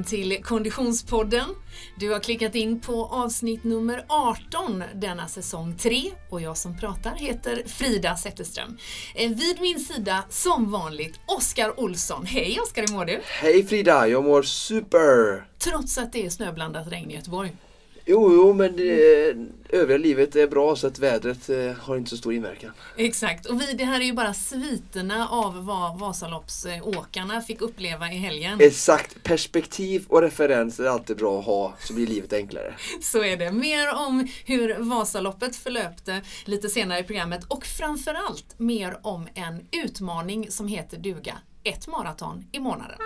välkommen till Konditionspodden. Du har klickat in på avsnitt nummer 18 denna säsong 3 och jag som pratar heter Frida Zetterström. Eh, vid min sida som vanligt Oskar Olsson. Hej Oskar, hur mår du? Hej Frida, jag mår super! Trots att det är snöblandat regn i Göteborg. Jo, jo, men det, övriga livet är bra så att vädret eh, har inte så stor inverkan. Exakt, och vi, det här är ju bara sviterna av vad Vasaloppsåkarna fick uppleva i helgen. Exakt, perspektiv och referenser är alltid bra att ha så blir livet enklare. Så är det. Mer om hur Vasaloppet förlöpte lite senare i programmet och framförallt mer om en utmaning som heter duga. Ett maraton i månaden.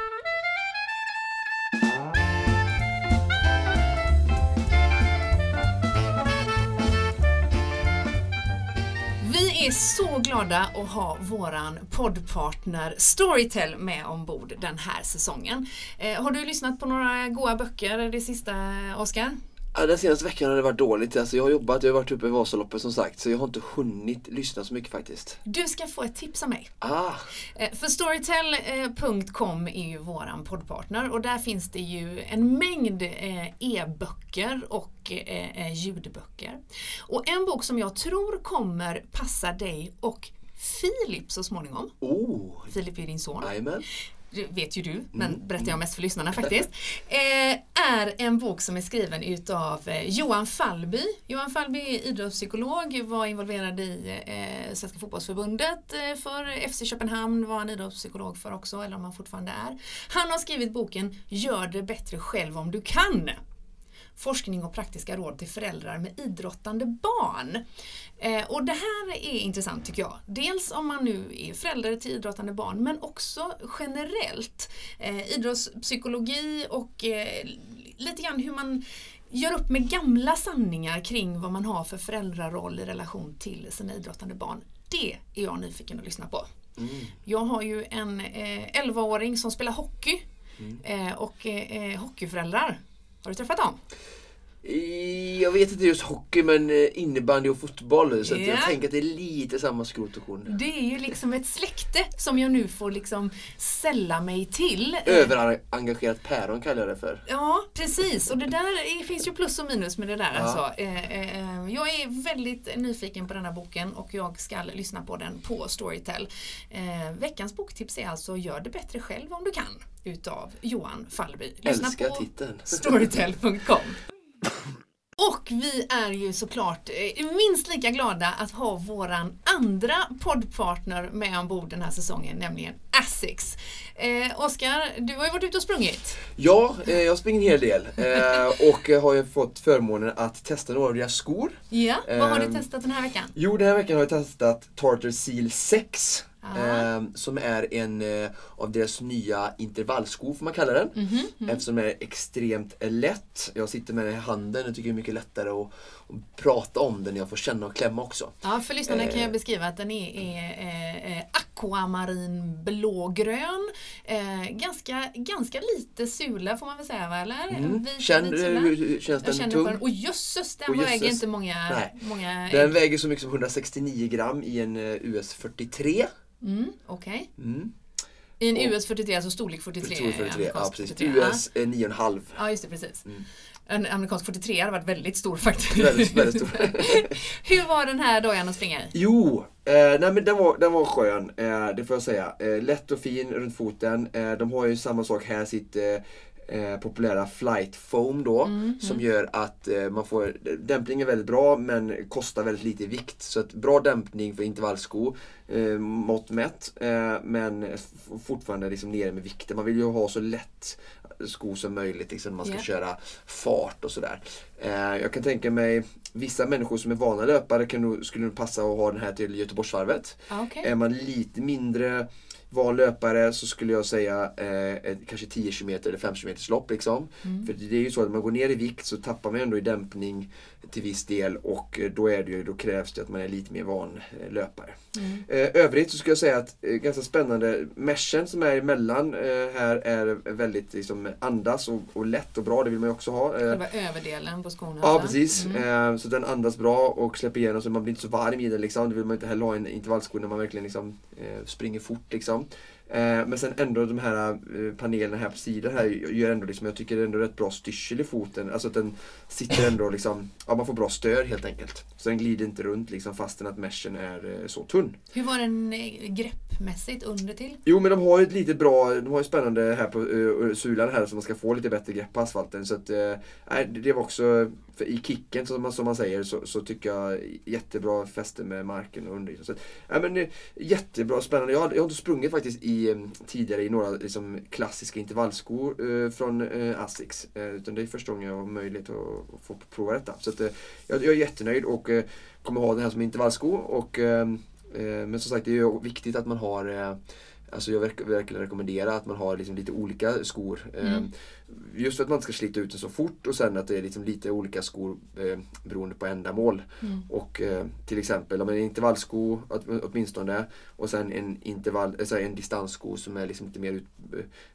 Vi är så glada att ha våran poddpartner Storytel med ombord den här säsongen. Eh, har du lyssnat på några goa böcker det sista, Oskar? Ja, den senaste veckan har det varit dåligt. Alltså, jag har jobbat, jag har varit uppe i Vasaloppet som sagt så jag har inte hunnit lyssna så mycket faktiskt. Du ska få ett tips av mig. Ah, Eh, För Storytel.com är ju våran poddpartner och där finns det ju en mängd eh, e-böcker och eh, ljudböcker. Och en bok som jag tror kommer passa dig och Filip så småningom. oh, Filip är din son. jajamän. Det vet ju du, men berättar jag mest för lyssnarna faktiskt, eh, är en bok som är skriven utav eh, Johan Fallby. Johan Fallby är idrottspsykolog, var involverad i eh, Svenska fotbollsförbundet för FC Köpenhamn, var han idrottspsykolog för också, eller om han fortfarande är. Han har skrivit boken Gör det bättre själv om du kan. Forskning och praktiska råd till föräldrar med idrottande barn. Eh, och det här är intressant tycker jag. Dels om man nu är förälder till idrottande barn men också generellt. Eh, idrottspsykologi och eh, lite grann hur man gör upp med gamla sanningar kring vad man har för föräldraroll i relation till sina idrottande barn. Det är jag nyfiken att lyssna på. Jag har ju en eh, 11-åring som spelar hockey eh, och eh, hockeyföräldrar. Har du träffat dem? Jag vet inte just hockey men eh, innebandy och fotboll så Ja. jag tänker att det är lite samma skrot och korn. Det är ju liksom ett släkte som jag nu får liksom sälla mig till. Överengagerat päron kallar jag det för. Ja, precis. Och det där är, finns ju plus och minus med det där. Ja. Alltså. Eh, eh, jag är väldigt nyfiken på den här boken och jag ska lyssna på den på Storytel. Veckans boktips är alltså Gör det bättre själv om du kan utav Johan Fallby. Lyssna Älskar på titeln. Storytel.com. Och vi är ju såklart eh, minst lika glada att ha våran andra poddpartner med ombord den här säsongen, nämligen Asics. Eh, Oskar, du har ju varit ute och sprungit. Ja, eh, jag springer en hel del eh, och eh, har ju fått förmånen att testa några av deras skor. Ja, vad har du Ehm, testat den här veckan? Jo, den här veckan har jag testat Tartar Seal 6. Ah. Eh, som är en eh, av deras nya intervallskor får man kalla den. Mhm, Eftersom den är extremt lätt. Jag sitter med den i handen och tycker det är mycket lättare att, att prata om den jag får känna och klämma också. Ja, för lyssnarna kan jag Eh. beskriva att den är, är eh, eh, aquamarin blågrön. Eh, ganska, ganska lite sula får man väl säga va? Eller? Mm. Vit- Känn, hur känns den tung? den. Och jösses, den Och väger inte många, Nej. många Den ägg. väger så mycket som 169 gram i en eh, US 43. Mm, Okej. Mm. I en US 43, alltså storlek 43. Storlek 43, ja precis. 43. Ja. US eh, 9,5. Ja, just det, precis. Mm. En amerikansk 43 hade varit väldigt stor faktiskt. Väldigt, väldigt stor. Hur var den här dojan att springa i? Jo, eh, nej men den var, den var skön, eh, det får jag säga. Eh, lätt och fin runt foten. Eh, de har ju samma sak här, sitt eh, populära flight foam då. Som gör att eh, man får, dämpningen är väldigt bra men kostar väldigt lite i vikt. Så att bra dämpning för intervallsko, eh, mått mätt. Eh, men fortfarande liksom nere med vikten. Man vill ju ha så lätt sko som möjligt liksom, när man ska Ja. köra fart och sådär. Eh, jag kan tänka mig vissa människor som är vana löpare kan skulle passa att ha den här till Göteborgsvarvet. Okej. Är man lite mindre van löpare så skulle jag säga eh, kanske 10 km eller 5 km lopp. Liksom. Mm. För det är ju så att när man går ner i vikt så tappar man ändå i dämpning till viss del och eh, då, är det ju, då krävs det att man är lite mer van löpare. Mm. Eh, övrigt så skulle jag säga att eh, ganska spännande meshen som är emellan här är väldigt liksom, andas och, och lätt och bra, det vill man ju också ha. Själva överdelen på skorna. Ja precis, Mm. så den andas bra och släpper igenom så man blir inte så varm i den liksom. Det vill man inte heller ha i en intervallsko när man verkligen liksom, springer fort liksom. Eh, men sen ändå de här eh, panelerna här på sidan här gör ändå liksom, jag tycker det är ändå rätt bra styrsel i foten. Alltså att den sitter ändå liksom, ja man får bra stöd helt enkelt. Så den glider inte runt liksom fastän att meshen är eh, så tunn. Hur var den greppmässigt under till? Jo men de har ju ett lite bra, de har ju spännande här på uh, sulan här så man ska få lite bättre grepp på asfalten. Så att, uh, det var också, i kicken som man, som man säger så, så tycker jag jättebra fäste med marken och under. Så ja, men, eh, jättebra, spännande. Jag har, jag har inte sprungit faktiskt i, eh, tidigare i några liksom, klassiska intervallskor eh, från eh, Asics. Eh, utan det är första gången jag har möjlighet att, att få prova detta. Så att, jag, jag är jättenöjd och kommer ha den här som intervallsko. Och, men som sagt det är ju viktigt att man har Alltså jag verk, verkligen rekommendera att man har liksom lite olika skor. Mm. Ehm, just för att man inte ska slita ut den så fort och sen att det är liksom lite olika skor eh, beroende på ändamål. Mm. Och eh, till exempel om en intervallsko åtminstone och sen en, intervall, alltså en distanssko som är liksom lite mer ut,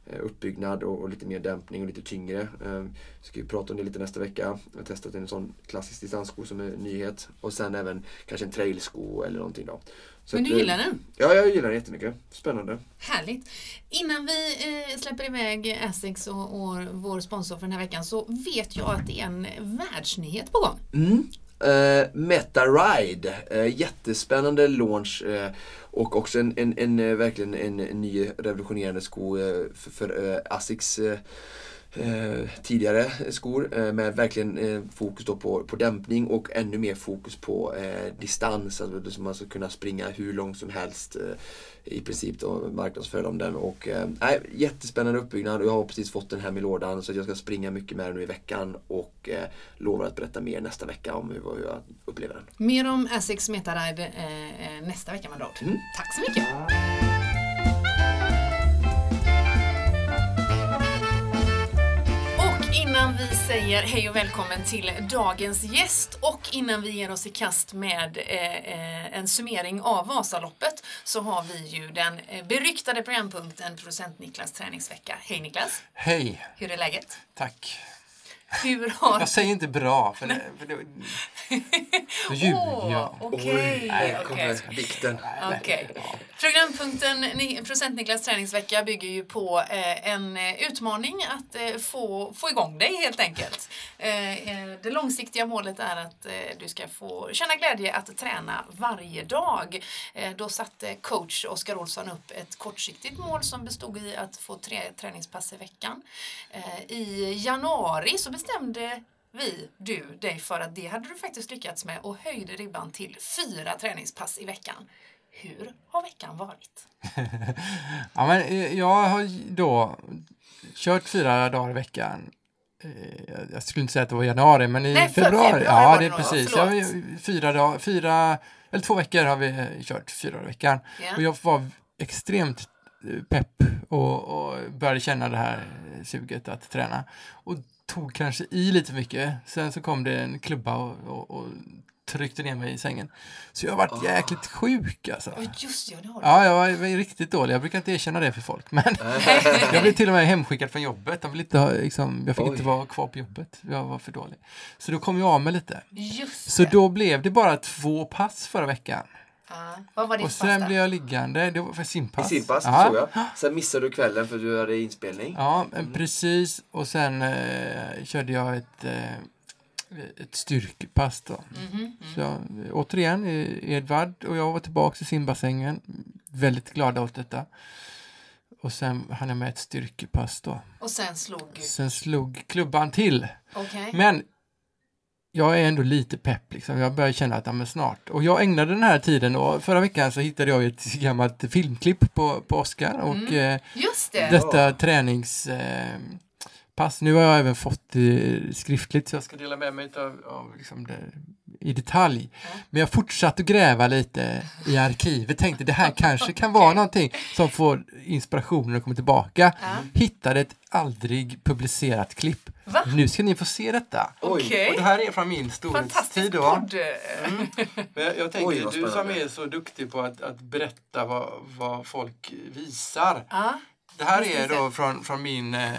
eh, uppbyggnad och, och, lite mer dämpning och lite tyngre. Eh, ska vi prata om det lite nästa vecka. Jag har testat en sån klassisk distanssko som är nyhet. Och sen även kanske en trailsko eller någonting då. Så Men du gillar den? Ja, jag gillar den jättemycket. Spännande. Härligt. Innan vi eh, släpper iväg Essex och, och, vår sponsor för den här veckan så vet jag att det är en världsnyhet på gång. Mm. Uh, Meta Ride, uh, jättespännande launch uh, och också en, en, en, verkligen en, en ny revolutionerande sko för, för Asics eh, tidigare skor eh, med verkligen eh, fokus på, på dämpning och ännu mer fokus på eh, distans. Alltså, så man ska kunna springa hur långt som helst i princip då marknadsföra om den. Och, eh, jättespännande uppbyggnad och jag har precis fått den här med lådan så jag ska springa mycket med den nu i veckan och eh, lovar att berätta mer nästa vecka om hur, hur jag upplever den. Mer om Asics Metaride eh, nästa vecka med mm. Tack så mycket! Vi säger hej och välkommen till dagens gäst och innan vi ger oss i kast med eh, eh, en summering av Vasaloppet så har vi ju den eh, beryktade programpunkten Producent Niklas träningsvecka. Hej Niklas! Hej! Hur är läget? Tack! Hur har... Jag säger inte bra, för, det, för det, då ljuger oh, jag. Okej, okay, okay. vikten. Okay. Programpunkten Procent Niklas träningsvecka bygger ju på eh, en eh, utmaning att eh, få, få igång dig helt enkelt. Det långsiktiga målet är att eh, du ska få känna glädje att träna varje dag. Eh, då satte coach Oskar Olsson upp ett kortsiktigt mål som bestod i att få tre träningspass i veckan. I januari så bestämde vi, du, dig för att det hade du faktiskt lyckats med och höjde ribban till fyra träningspass i veckan. Hur har veckan varit? ja, men eh, jag har då kört fyra dagar i veckan. Eh, jag skulle inte säga att det var januari, men i Nej, februari. februari. Ja, det är precis. Ja, fyra, dagar, fyra, eller två veckor har vi eh, kört fyra dagar i veckan. Yeah. Och jag var extremt pepp och, och började känna det här suget att träna. Och tog kanske i lite mycket. Sen så kom det en klubba och, och, och tryckte ner mig i sängen. Så jag har varit oh. jäkligt sjuk alltså. Oh, just ja, det har. Ja, jag var riktigt dålig. Jag brukar inte erkänna det för folk. Men jag blev till och med hemskickad från jobbet. Jag, inte ha, liksom, jag fick Oj. inte vara kvar på jobbet. Jag var för dålig. Så då kom jag av mig lite. Just så då blev det bara två pass förra veckan. Ah, vad var ditt och sen blev jag liggande, det var för simpass. Simpass, det såg jag. Sen missade du kvällen för du hade inspelning. Ja, mm. precis. Och sen eh, körde jag ett, eh, ett styrkepass då. Mm -hmm. Så återigen, Edvard och jag var tillbaka i simbassängen. Väldigt glada åt detta. Och sen hann jag med ett styrkepass då. Och sen slog? Sen slog klubban till. Okay. Men jag är ändå lite pepp liksom. Jag börjar känna att, ja men snart. Och jag ägnade den här tiden och förra veckan så hittade jag ett gammalt filmklipp på, på Oscar och mm. eh, det. detta träningspass. Eh, nu har jag även fått det skriftligt så jag ska dela med mig av, av liksom det, i detalj. Mm. Men jag fortsatte gräva lite i arkivet, tänkte det här kanske kan vara någonting som får inspirationen att komma tillbaka. Mm. Hittade ett aldrig publicerat klipp. Va? Nu ska ni få se detta. Okay. Och det här är från min storhetstid. Mm. Men jag, jag tänker, Oj, du som är så duktig på att, att berätta vad, vad folk visar. Ah. Det här är då från, från min eh,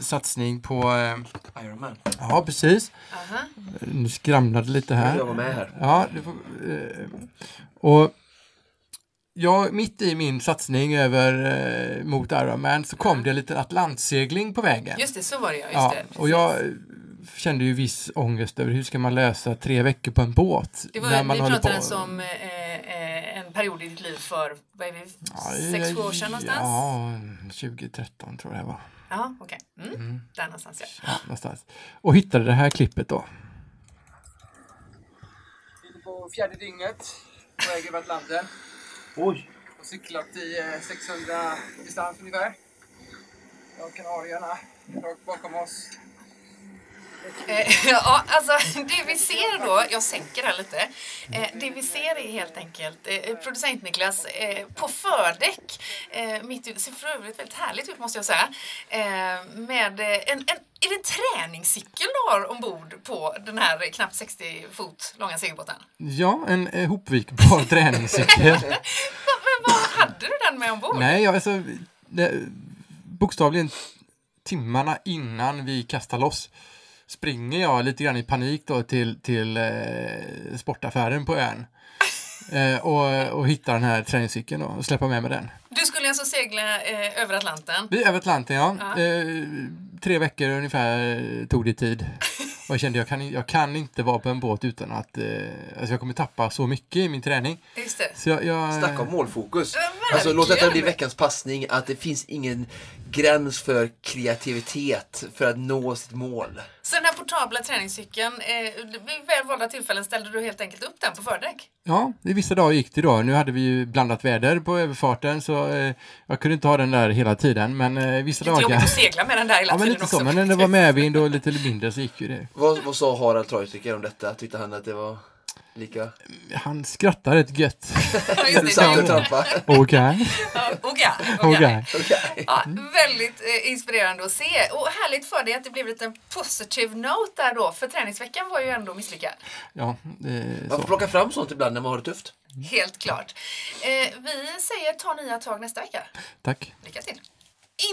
satsning på... Eh, Iron Man. Ja, precis. Aha. Nu skramlade lite här. Jag var med här. Ja, du får, eh, och ja, mitt i min satsning över eh, mot Ironman så kom det en liten atlantsegling på vägen. Just det, så var det ja. Just Ja, det, och jag eh, kände ju viss ångest över hur ska man lösa tre veckor på en båt. Det var, när man vi pratade på- alltså om eh, eh, en period i ditt liv för, vad är det, Ja, sex, jag- sju år sedan någonstans? Ja, 2013 tror jag det var. Ja, okej. Mm. Där någonstans ja. Ja, någonstans. Och hittade det här klippet då. På fjärde dygnet, på väg över Atlanten. Oj! Och cyklat i eh, 600 distans ungefär. Jag Och Kanarierna rakt bakom oss. Eh, ja, alltså det vi ser då, jag sänker här lite. Eh, det vi ser är helt enkelt eh, producent Niklas eh, på fördäck. Mitt ute, ser för övrigt väldigt härligt ut måste jag säga. Med en, en, är det en träningscykel du har ombord på den här knappt 60 fot långa segelbåten? Ja, en eh, hopvikbar träningscykel. Men vad hade du den med ombord? Nej, alltså, det, bokstavligen timmarna innan vi kastar loss springer jag lite grann i panik då till, till eh, sportaffären på ön. Eh, och, och hittar den här träningscykeln då, och släpper med mig den. Du skulle alltså segla eh, över Atlanten. Vi över Atlanten, ja. Ja. Eh, tre veckor ungefär eh, tog det tid. Och jag kände jag kan, jag kan inte vara på en båt utan att eh, alltså jag kommer tappa så mycket i min träning. Just det. Så jag, jag, Snacka om målfokus. Alltså låt detta bli veckans passning, att det finns ingen gräns för kreativitet för att nå sitt mål. Så den här portabla träningscykeln, eh, vid väl valda tillfällen ställde du helt enkelt upp den på fördäck? Ja, i vissa dagar gick det då. Nu hade vi ju blandat väder på överfarten så eh, jag kunde inte ha den där hela tiden. Men eh, vissa Lite jobbigt dagar... att segla med den där hela Ja, men tiden lite också. så. Men när det var medvind och lite mindre så gick ju det. Vad, vad sa Harald Treutiger om detta? Tyckte han att det var lika... Han skrattar rätt gött. Du satt och trampade? Okej. Okej. Okej. okej. Ja, väldigt eh, inspirerande att se. Och härligt för dig att det blev lite en positive note där då. För träningsveckan var ju ändå misslyckad. Ja, det är Man får så. plocka fram sånt ibland när man har det tufft. Helt klart. Eh, vi säger ta nya tag nästa vecka. Tack. Lycka till!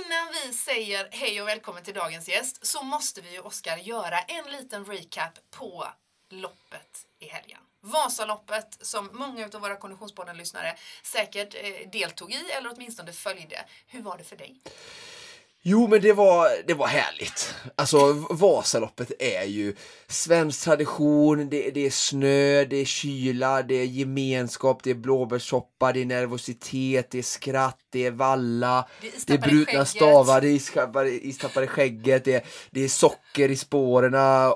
Innan vi säger hej och välkommen till dagens gäst så måste vi ju, Oskar, göra en liten recap på loppet i helgen. Vasaloppet som många av våra Konditionspodden-lyssnare säkert eh, deltog i eller åtminstone följde. Hur var det för dig? Jo, men det var, det var härligt. Alltså, Vasaloppet är ju svensk tradition. Det, det är snö, det är kyla, det är gemenskap, det är blåbärssoppa, det är nervositet, det är skratt, det är valla, Det är brutna stavar, det är istappar, istappar i skägget, det är, det är socker i spåren.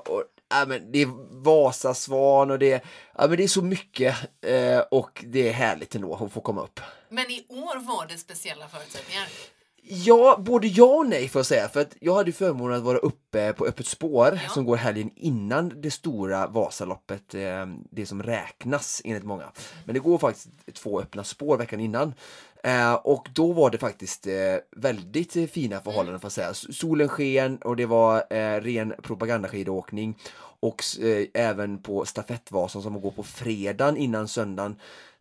Och, ja, men det är Vasasvan och det är, ja, men det är så mycket eh, och det är härligt ändå att få komma upp. Men i år var det speciella förutsättningar. Ja, både ja och nej får jag säga. För att jag hade förmånen att vara uppe på Öppet spår Ja. som går helgen innan det stora Vasaloppet, eh, det som räknas enligt många. Men det går faktiskt två öppna spår veckan innan. Eh, och då var det faktiskt eh, väldigt eh, fina förhållanden får jag säga. Solen sken och det var eh, ren propagandaskidåkning. Och eh, även på stafettvasan som går på fredagen innan söndagen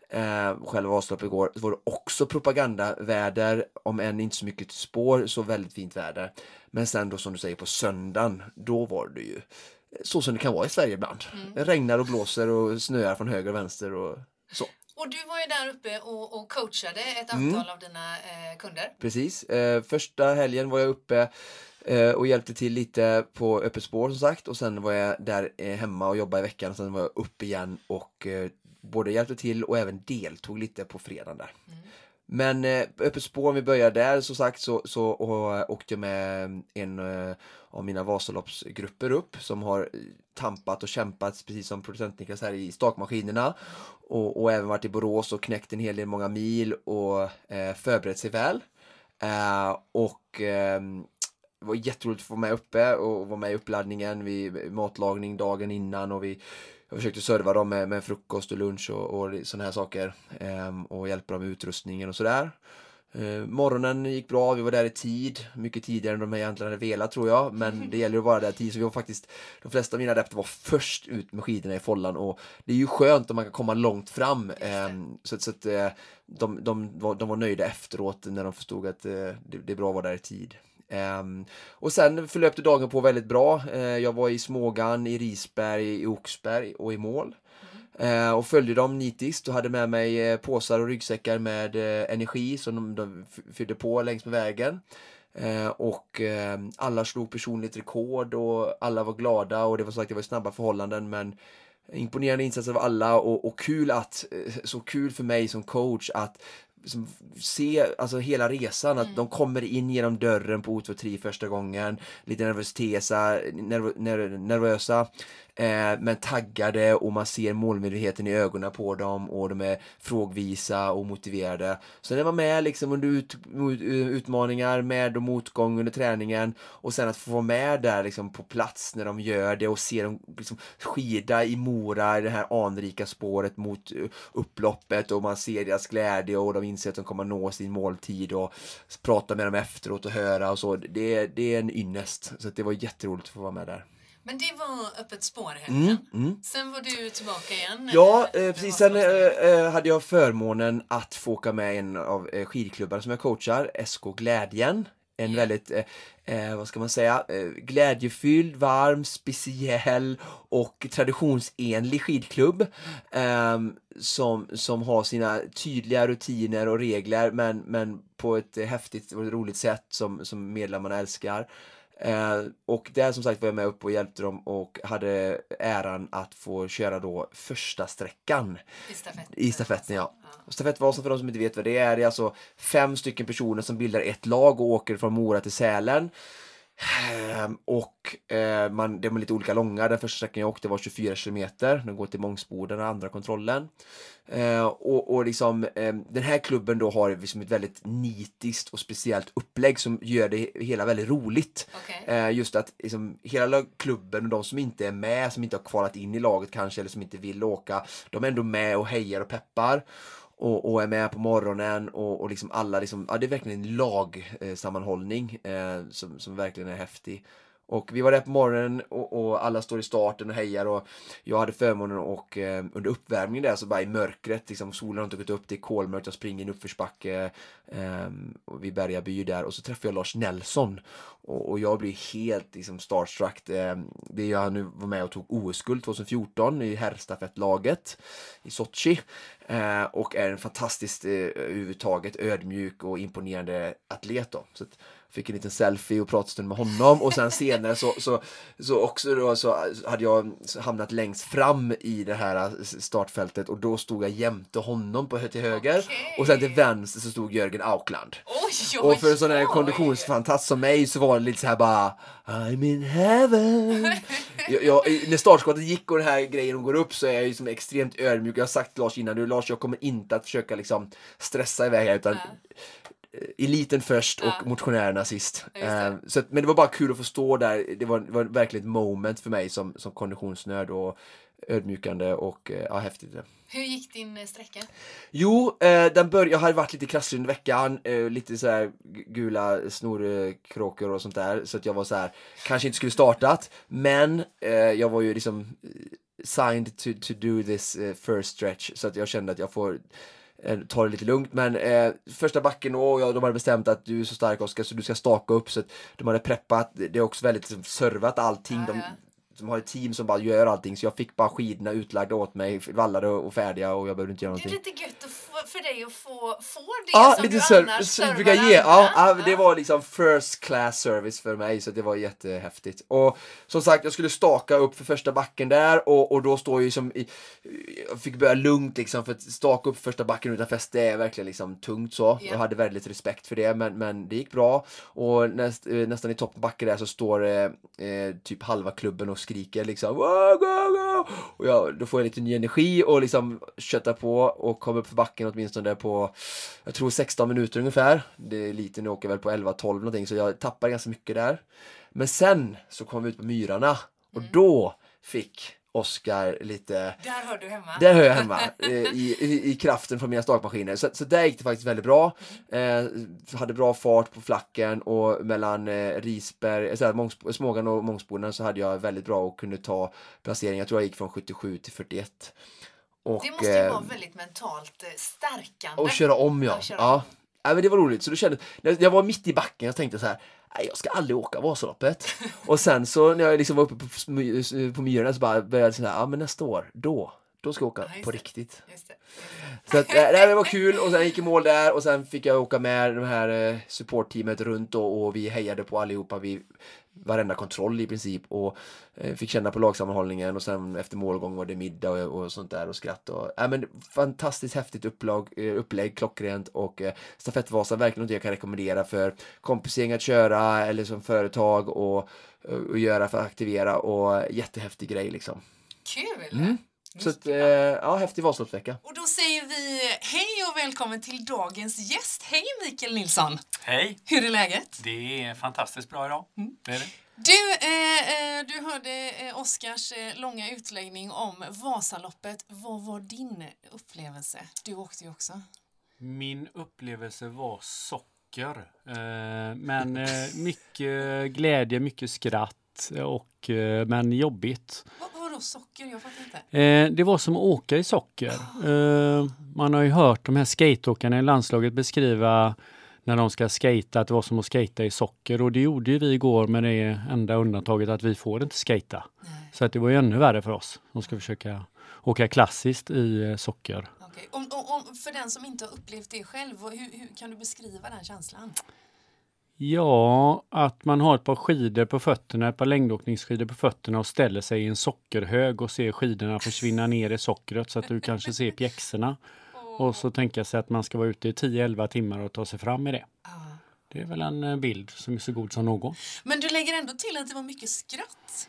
eh, själva Vasaloppet igår, så var det också propagandaväder, om än inte så mycket spår, så väldigt fint väder. Men sen då som du säger på söndagen, då var det ju så som det kan vara i Sverige ibland. Det regnar och blåser och snöar från höger och vänster och så. Och du var ju där uppe och, och coachade ett Mm. antal av dina eh, kunder. Precis. Eh, första helgen var jag uppe eh, och hjälpte till lite på Öppet spår som sagt och sen var jag där eh, hemma och jobbade i veckan och sen var jag upp igen och eh, både hjälpte till och även deltog lite på fredagen där. Men eh, Öppet spår, om vi börjar där som sagt så, så och, åkte jag med en av mina Vasaloppsgrupper upp som har tampat och kämpat precis som producent Niklas här i stakmaskinerna och, och även varit i Borås och knäckt en hel del många mil och eh, förberett sig väl. Eh, och eh, det var jätteroligt att få vara med uppe och vara med i uppladdningen, vid matlagning dagen innan och vi jag försökte serva dem med, med frukost och lunch och, och sådana här saker eh, och hjälpa dem med utrustningen och sådär. Eh, morgonen gick bra, vi var där i tid, mycket tidigare än de egentligen hade velat tror jag, men det gäller att vara där i tid så vi var faktiskt, de flesta av mina adepter var först ut med skidorna i follan och det är ju skönt om man kan komma långt fram. ehm, så att, så att eh, de, de, var, de var nöjda efteråt när de förstod att eh, det, det är bra att vara där i tid. Ehm, och sen förlöpte dagen på väldigt bra. Eh, jag var i Smågan, i Risberg, i Oxberg och i mål. Eh, och följde dem nitiskt och hade med mig eh, påsar och ryggsäckar med eh, energi som de, de fyllde på längs med vägen. Och alla slog personligt rekord och alla var glada och det var sagt det var snabba förhållanden men imponerande insatser av alla och, och kul att, så kul för mig som coach att liksom, se alltså hela resan, att mm. de kommer in genom dörren på O2 första gången, lite nervösa, nerv, nerv, nervösa eh, men taggade och man ser målmedvetenheten i ögonen på dem och de är frågvisa och motiverade. Så är man med liksom under ut, eh, utmaningar, med och motgång under träningen och sen att få vara med där liksom på plats när de gör det och se dem liksom skida i Mora i det här anrika spåret mot eh, upploppet och man ser deras glädje och de inser att de kommer nå sin måltid och prata med dem efteråt och höra och så. Det, det är en ynnest. Så det var jätteroligt att få vara med där. Men det var öppet spår mm, mm. Sen var du tillbaka igen? Ja, eh, precis. Sen eh, eh, hade jag förmånen att få åka med en av eh, skidklubbarna som jag coachar, SK Glädjen. En yeah. väldigt, eh, eh, vad ska man säga, eh, glädjefylld, varm, speciell och traditionsenlig skidklubb. Ehm, som, som har sina tydliga rutiner och regler men, men på ett häftigt och roligt sätt som, som medlemmarna älskar. Eh, och där som sagt var jag med upp och hjälpte dem och hade äran att få köra då första sträckan. I stafetten? I stafetten ja. ja. Stafettvasan för de som inte vet vad det är, det är alltså fem stycken personer som bildar ett lag och åker från Mora till Sälen. Ehm, och eh, man, de är lite olika långa. Den första sträckan jag åkte var 24 kilometer. Den går till Mångsboden, den andra kontrollen. Eh, och, och liksom, eh, den här klubben då har liksom ett väldigt nitiskt och speciellt upplägg som gör det hela väldigt roligt. Okay. Eh, just att liksom, hela klubben och de som inte är med, som inte har kvalat in i laget kanske eller som inte vill åka, de är ändå med och hejar och peppar och, och, är med på morgonen och, och liksom alla liksom, ja det är verkligen en lagsammanhållning eh, som, som verkligen är häftig. Och vi var där på morgonen och, och, alla står i starten och hejar och jag hade förmånen och eh, under uppvärmningen där så bara i mörkret, liksom solen har inte gått upp, det är kolmörkt, jag springer i en uppförsbacke eh, vid Bergaby där och så träffar jag Lars Nelson och, och jag blir helt liksom starstruck. Eh, det är jag nu var med och tog OS-guld 2014 i herrstafettlaget i Sochi eh, och är en fantastiskt eh, överhuvudtaget ödmjuk och imponerande atlet då. Så att, fick en liten selfie och pratade med honom och sen senare så, så, så också då så hade jag hamnat längst fram i det här startfältet och då stod jag jämte honom på till höger okay. och sen till vänster så stod Jörgen Aukland. Oj, oj, och för en sån här konditionsfantast som mig så var det lite så här bara I'm in heaven. jag, jag, när startskottet gick och den här grejen går upp så är jag ju som extremt ödmjuk. Jag har sagt till Lars innan nu Lars jag kommer inte att försöka liksom stressa iväg här utan eliten först och ja. motionärerna sist. Eh, så men det var bara kul att få stå där. Det var, var verkligen ett moment för mig som, som konditionsnörd och ödmjukande och eh, ja, häftigt. Hur gick din eh, sträcka? Jo, eh, den bör, jag hade varit lite krasslig under veckan, eh, lite så här gula snorkråkor och sånt där, så att jag var så här, kanske inte skulle startat, men eh, jag var ju liksom eh, signed to, to do this first stretch, så att jag kände att jag får Eh, ta det lite lugnt. Men eh, första backen, och ja, de hade bestämt att du är så stark Oskar så du ska staka upp. Så de hade preppat, det är också väldigt liksom, servat allting. Ja. De, som har ett team som bara gör allting så jag fick bara skidorna utlagda åt mig, vallade och färdiga och jag behövde inte göra någonting. Det är lite gött för dig att få, få det ja, som lite du ser, annars servar ge. Ja, ja, det var liksom first class service för mig så det var jättehäftigt. Och som sagt, jag skulle staka upp för första backen där och, och då står ju som i, jag fick börja lugnt liksom för att staka upp första backen utan fäste är verkligen liksom tungt så. Yeah. Jag hade väldigt respekt för det men, men det gick bra och näst, nästan i toppbacken där så står eh, typ halva klubben och skriker liksom go, go! Och jag, då får jag lite ny energi och liksom köttar på och kommer upp för backen åtminstone på, jag tror 16 minuter ungefär. Det är lite, nu åker väl på 11-12 någonting så jag tappar ganska mycket där. Men sen så kom vi ut på myrarna och mm. då fick Oscar lite... Där hör du hemma. Där hör jag hemma. I, i, I, kraften från mina stakmaskiner. Så, så där gick det faktiskt väldigt bra. Eh, hade bra fart på flacken och mellan eh, Risberg, så Mångs, Smågan och Mångsboden så hade jag väldigt bra och kunde ta placering. Jag tror jag gick från 77 till 41. Och, det måste ju eh, vara väldigt mentalt eh, stärkande. Och köra om ja. Köra ja. Om. ja. men det var roligt. Så då kände, när jag var mitt i backen, jag tänkte så här nej, jag ska aldrig åka Vasaloppet. och sen så när jag liksom var uppe på, på Myrorna så bara började jag säga, ja men nästa år, då, de ska åka Ja, just på det. riktigt. Just det. Så att, äh, det var kul och sen gick i mål där och sen fick jag åka med det här eh, supportteamet runt och, och vi hejade på allihopa vid varenda kontroll i princip och eh, fick känna på lagsammanhållningen och sen efter målgång var det middag och, och sånt där och skratt och äh, men fantastiskt häftigt upplag, eh, upplägg, klockrent och eh, stafettvasa verkligen något jag kan rekommendera för kompisgäng att köra eller som företag och, och göra för att aktivera och jättehäftig grej liksom. Kul! Mm. Så att, eh, ja, häftig Vasaloppsvecka. Och då säger vi hej och välkommen till dagens gäst. Hej Mikael Nilsson! Hej! Hur är läget? Det är fantastiskt bra idag. Det är det. Du, eh, eh, du hörde eh, Oskars eh, långa utläggning om Vasaloppet. Vad var din upplevelse? Du åkte ju också. Min upplevelse var socker. Eh, men eh, mycket glädje, mycket skratt och eh, men jobbigt. Vad vad var då socker? Jag fattar inte. Eh, det var som att åka i socker. Eh, man har ju hört de här skateåkarna i landslaget beskriva när de ska skata att det var som att skata i socker och det gjorde ju vi igår med det enda undantaget att vi får inte skata. Nej. Så att det var ju ännu värre för oss som ska försöka åka klassiskt i eh, socker. Okej. Om, om, om, för den som inte har upplevt det själv, hur, hur kan du beskriva den känslan? Ja, att man har ett par skidor på fötterna, ett par längdåkningsskidor på fötterna och ställer sig i en sockerhög och ser skidorna försvinna ner i sockret så att du kanske ser pjäxorna. Och så tänka sig att man ska vara ute i 10-11 timmar och ta sig fram i det. Det är väl en eh, bild som är så god som någon. Men du lägger ändå till att det var mycket skratt.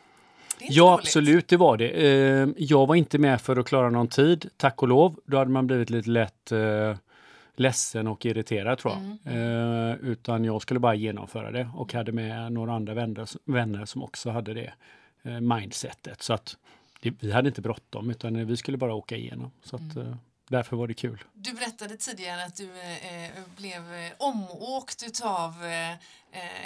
Ja, dåligt. absolut, det var det. Eh, Jag var inte med för att klara någon tid, tack och lov. Då hade man blivit lite lätt eh, ledsen och irriterad tror jag. Eh, Utan jag skulle bara genomföra det och hade med några andra vänner, vänner som också hade det eh, mindsetet. Så att det, vi hade inte bråttom utan vi skulle bara åka igenom. Så att, eh, därför var det kul. Du berättade tidigare att du eh, blev eh, omåkt utav eh, eh,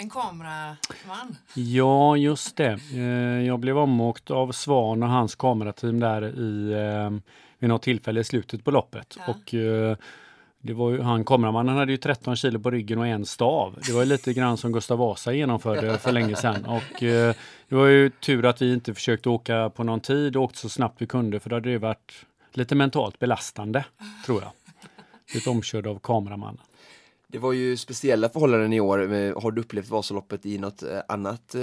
en kameraman. Ja, just det. Eh, Jag blev omåkt av Svan och hans kamerateam där i, eh, vid något tillfälle i slutet på loppet. Ja. Och eh, det var ju, han kameramannen hade ju 13 kilo på ryggen och en stav. Det var ju lite grann som Gustav Vasa genomförde för länge sedan. Och eh, det var ju tur att vi inte försökte åka på någon tid och åkte så snabbt vi kunde för då hade det varit lite mentalt belastande, tror jag. Lite omkörd av kameramannen. Det var ju speciella förhållanden i år. Men Har du upplevt Vasaloppet i något eh, annat eh,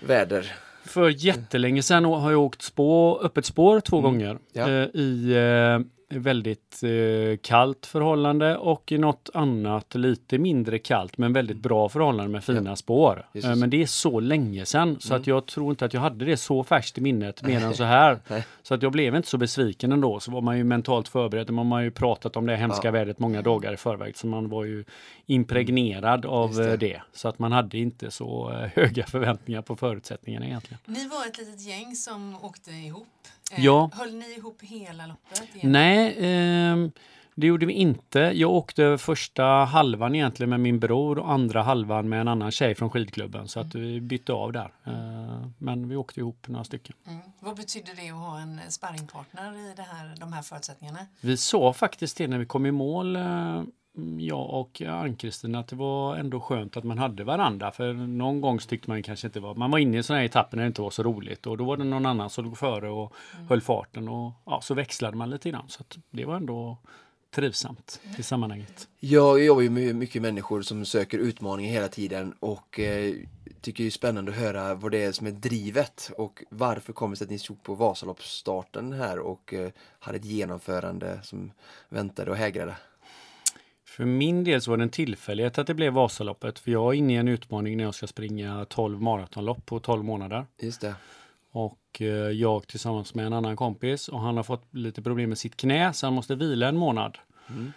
väder? För jättelänge sedan har jag åkt spår, öppet spår två gånger Mm. Ja. eh, i eh, väldigt eh, kallt förhållande och i något annat lite mindre kallt men väldigt bra förhållande med fina spår. Just Eh, men det är så länge sedan så att jag tror inte att jag hade det så färskt i minnet mer än så här. Så att jag blev inte så besviken ändå. Så var man ju mentalt förberedd. Man har ju pratat om det hemska Ja. vädret många dagar i förväg så man var ju impregnerad av Just det. eh, det. Så att man hade inte så eh, höga förväntningar på förutsättningarna egentligen. Ni var ett litet gäng som åkte ihop. Eh, Ja. Höll ni ihop hela loppet? igenom? Nej, ehm, det gjorde vi inte. Jag åkte första halvan egentligen med min bror och andra halvan med en annan tjej från skidklubben. Så att vi bytte av där. Eh, Men vi åkte ihop några stycken. Mm. Vad betyder det att ha en sparringpartner i det här, de här förutsättningarna? Vi sa faktiskt det när vi kom i mål, eh, jag och Ann-Kristin, att det var ändå skönt att man hade varandra. För någon gång tyckte man kanske inte var... Man var inne i sådana här etapper när det inte var så roligt och då var det någon annan som låg före och höll farten och ja, så växlade man lite grann. Så att det var ändå trivsamt i sammanhanget. Jag jobbar ju med mycket människor som söker utmaningar hela tiden och eh, tycker det är spännande att höra vad det är som är drivet och varför kommer det sig att ni stod på Vasaloppsstarten här och eh, hade ett genomförande som väntade och hägrade. För min del så var det en tillfällighet att det blev Vasaloppet. För jag är inne i en utmaning när jag ska springa 12 maratonlopp på 12 månader. Just det. Och eh, jag tillsammans med en annan kompis och han har fått lite problem med sitt knä så han måste vila en månad. Mm.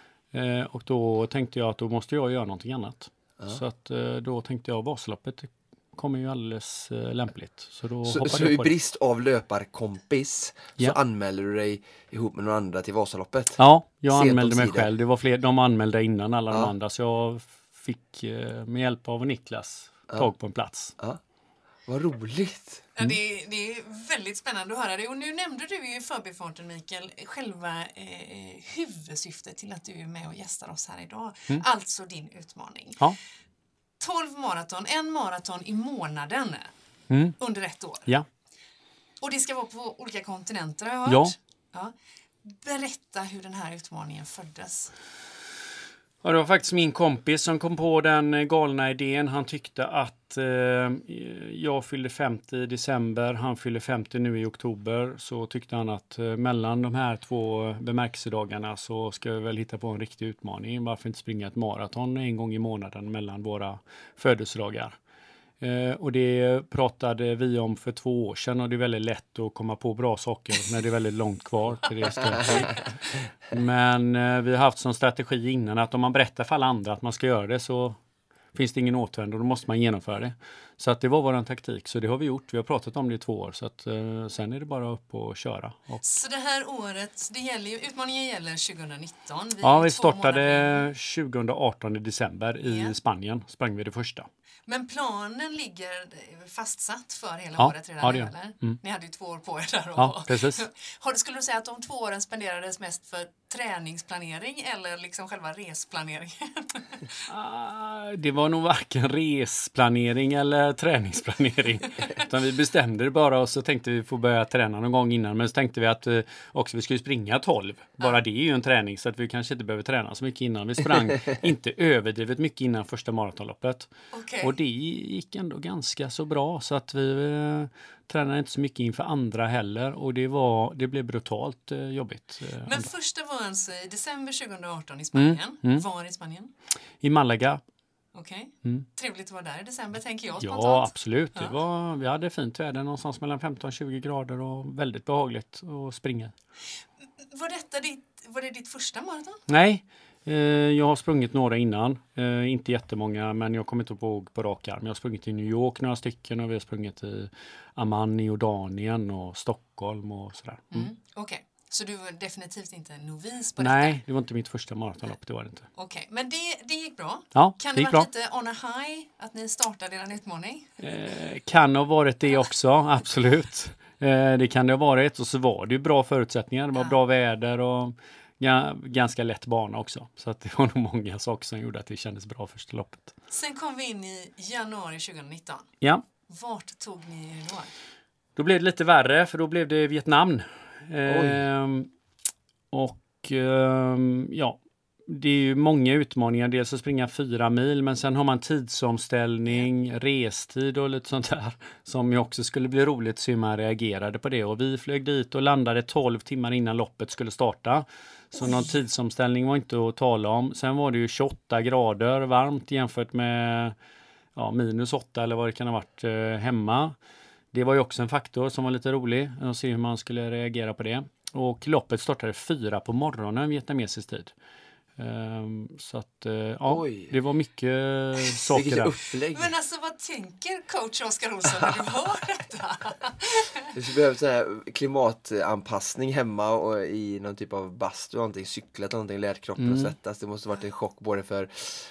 Eh, och då tänkte jag att då måste jag göra någonting annat. Ja. Så att eh, då tänkte jag Vasaloppet kommer ju alldeles eh, lämpligt. Så då Så, så i brist av löparkompis Ja. så anmäler du dig ihop med några andra till Vasaloppet? Ja, jag Sent anmälde mig själv. Det var fler, de anmälde innan alla de Ja. andra så jag fick eh, med hjälp av Niklas Ja. tag på en plats. Ja. Vad roligt! Ja, det, är- det är väldigt spännande att höra det. Och nu nämnde du i förbifarten Mikael själva eh, huvudsyftet till att du är med och gästar oss här idag. Alltså din utmaning. Ja. 12 maraton, en maraton i månaden Mm. under ett år. Ja. Och det ska vara på olika kontinenter har jag hört. Ja. Ja. Berätta hur den här utmaningen föddes. Ja, det var faktiskt min kompis som kom på den eh, galna idén. Han tyckte att eh, jag fyllde 50 i december, han fyller 50 nu i oktober. Så tyckte han att eh, mellan de här två bemärkelsedagarna så ska vi väl hitta på en riktig utmaning. Varför inte springa ett maraton en gång i månaden mellan våra födelsedagar? Eh, och det pratade vi om för två år sedan och det är väldigt lätt att komma på bra saker när det är väldigt långt kvar till det Men eh, vi har haft som strategi innan att om man berättar för alla andra att man ska göra det så finns det ingen återvändo, då måste man genomföra det. Så att det var vår taktik, så det har vi gjort. Vi har pratat om det i två år, så att eh, sen är det bara upp och köra. Och... Så det här året, det gäller ju, utmaningen gäller 2019? Vi ja, vi startade 2018 i december i yeah. Spanien, sprang vi det första. Men planen ligger fastsatt för hela ja, året redan ja, det nu, eller? Mm. Ni hade ju två år på er där. Och, ja, precis. Skulle du säga att de två åren spenderades mest för träningsplanering eller liksom själva resplaneringen? uh, det var nog varken resplanering eller träningsplanering. Utan vi bestämde det bara och så tänkte vi få börja träna någon gång innan. Men så tänkte vi att uh, också vi skulle springa 12. Bara det är ju en träning så att vi kanske inte behöver träna så mycket innan. Vi sprang inte överdrivet mycket innan första maratonloppet. Okay. Och det gick ändå ganska så bra så att vi uh, tränade inte så mycket inför andra heller och det, var, det blev brutalt uh, jobbigt. Uh, Men första var alltså i december 2018 i Spanien. Mm, mm. Var i Spanien? I Malaga. Okej. Okay. Mm. Trevligt att vara där i december tänker jag spontant. Ja, absolut. Ja. Var, vi hade fint väder någonstans mellan 15-20 grader och väldigt behagligt att springa. Var, detta ditt, var det ditt första maraton? Nej, Eh, jag har sprungit några innan, eh, inte jättemånga men jag kommer inte ihåg på rak arm. Jag har sprungit i New York några stycken och vi har sprungit i Amman i Jordanien och Stockholm och sådär. Mm. Mm, Okej, okay. Så du var definitivt inte novis på detta? Nej, det var inte mitt första maratonlopp, det var det inte. Okej, okay. men det, det gick bra? Ja, kan det gick bra. lite on a high, att ni startade er utmaning? Eh, kan ha varit det också, absolut. Eh, det kan det ha varit och så var det ju bra förutsättningar, det var ja. bra väder och ja, ganska lätt bana också. Så att det var nog många saker som gjorde att det kändes bra första loppet. Sen kom vi in i januari 2019. Ja. Vart tog ni er då? Då blev det lite värre för då blev det Vietnam. Ehm, och ehm, ja, det är ju många utmaningar. Dels att springa fyra mil, men sen har man tidsomställning, restid och lite sånt där som ju också skulle bli roligt se hur man reagerade på det. Och vi flög dit och landade 12 timmar innan loppet skulle starta. Så någon tidsomställning var inte att tala om. Sen var det ju 28 grader varmt jämfört med ja, minus 8 eller vad det kan ha varit eh, hemma. Det var ju också en faktor som var lite rolig att se hur man skulle reagera på det. Och loppet startade fyra på morgonen vietnamesisk tid. Um, så att, uh, ja, Oj. det var mycket saker där. Upplägg. Men alltså vad tänker coach Oskar Olsson när du hör detta? Det skulle behövas så här klimatanpassning hemma och i någon typ av bastu, någonting, cyklat någonting, lärt kroppen mm. att svettas. Det måste varit en chock både för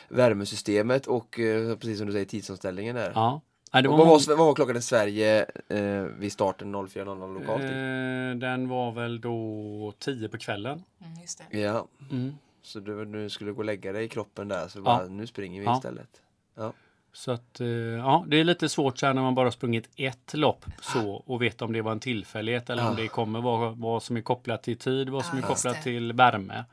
värmesystemet och uh, precis som du säger tidsomställningen där. Ja. Nej, det var vad, var, vad var klockan i Sverige eh, vid starten 04.00 lokalt? Eh, den var väl då 10 på kvällen. Mm, just det. Ja. Mm. Så du, du skulle gå och lägga dig i kroppen där så bara, ja. nu springer vi ja. istället. Ja. Så att, eh, ja, det är lite svårt så här när man bara sprungit ett lopp så och vet om det var en tillfällighet eller ja. om det kommer vara vad som är kopplat till tid, vad som är kopplat till värme.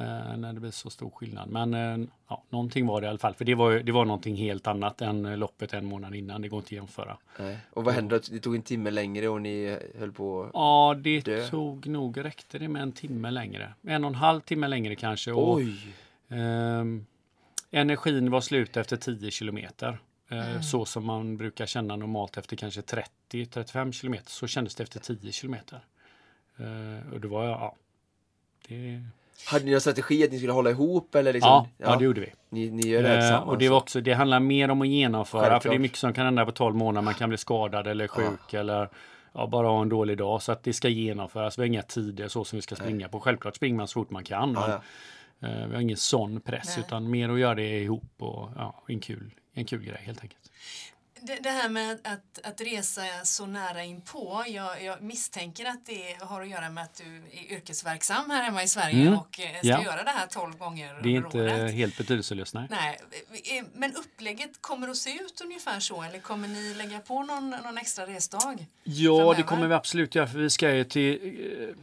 Eh, när det blir så stor skillnad. Men eh, ja, någonting var det i alla fall. För det var, det var någonting helt annat än loppet en månad innan. Det går inte att jämföra. Nej. Och vad hände? Det tog en timme längre och ni höll på Ja, det dö. tog nog, räckte det med en timme längre. En och en halv timme längre kanske. Och, Oj! Eh, energin var slut efter 10 kilometer. Eh, mm. Så som man brukar känna normalt efter kanske 30-35 kilometer. Så kändes det efter 10 kilometer. Eh, och det var, ja, det hade ni någon strategi att ni skulle hålla ihop? Eller liksom, ja, ja, det gjorde vi. Ni, ni gör det eh, Och det, var också, det handlar mer om att genomföra. Självklart. För det är mycket som kan hända på 12 månader. Man kan bli skadad eller sjuk ja. eller ja, bara ha en dålig dag. Så att det ska genomföras. Vi har inga tider så som vi ska springa Nej. på. Självklart springer man så fort man kan. Ja, men, eh, vi har ingen sån press Nej. utan mer att göra det ihop och ja, en, kul, en kul grej helt enkelt. Det, det, här med att, att resa så nära inpå, jag, jag misstänker att det har att göra med att du är yrkesverksam här hemma i Sverige mm. och eh, ska ja. göra det här 12 gånger Det är inte året. helt betydelselöst, nej. nej. Eh, men upplägget kommer att se ut ungefär så eller kommer ni lägga på någon, någon extra resdag? Ja, framöver? det kommer vi absolut göra för vi ska ju till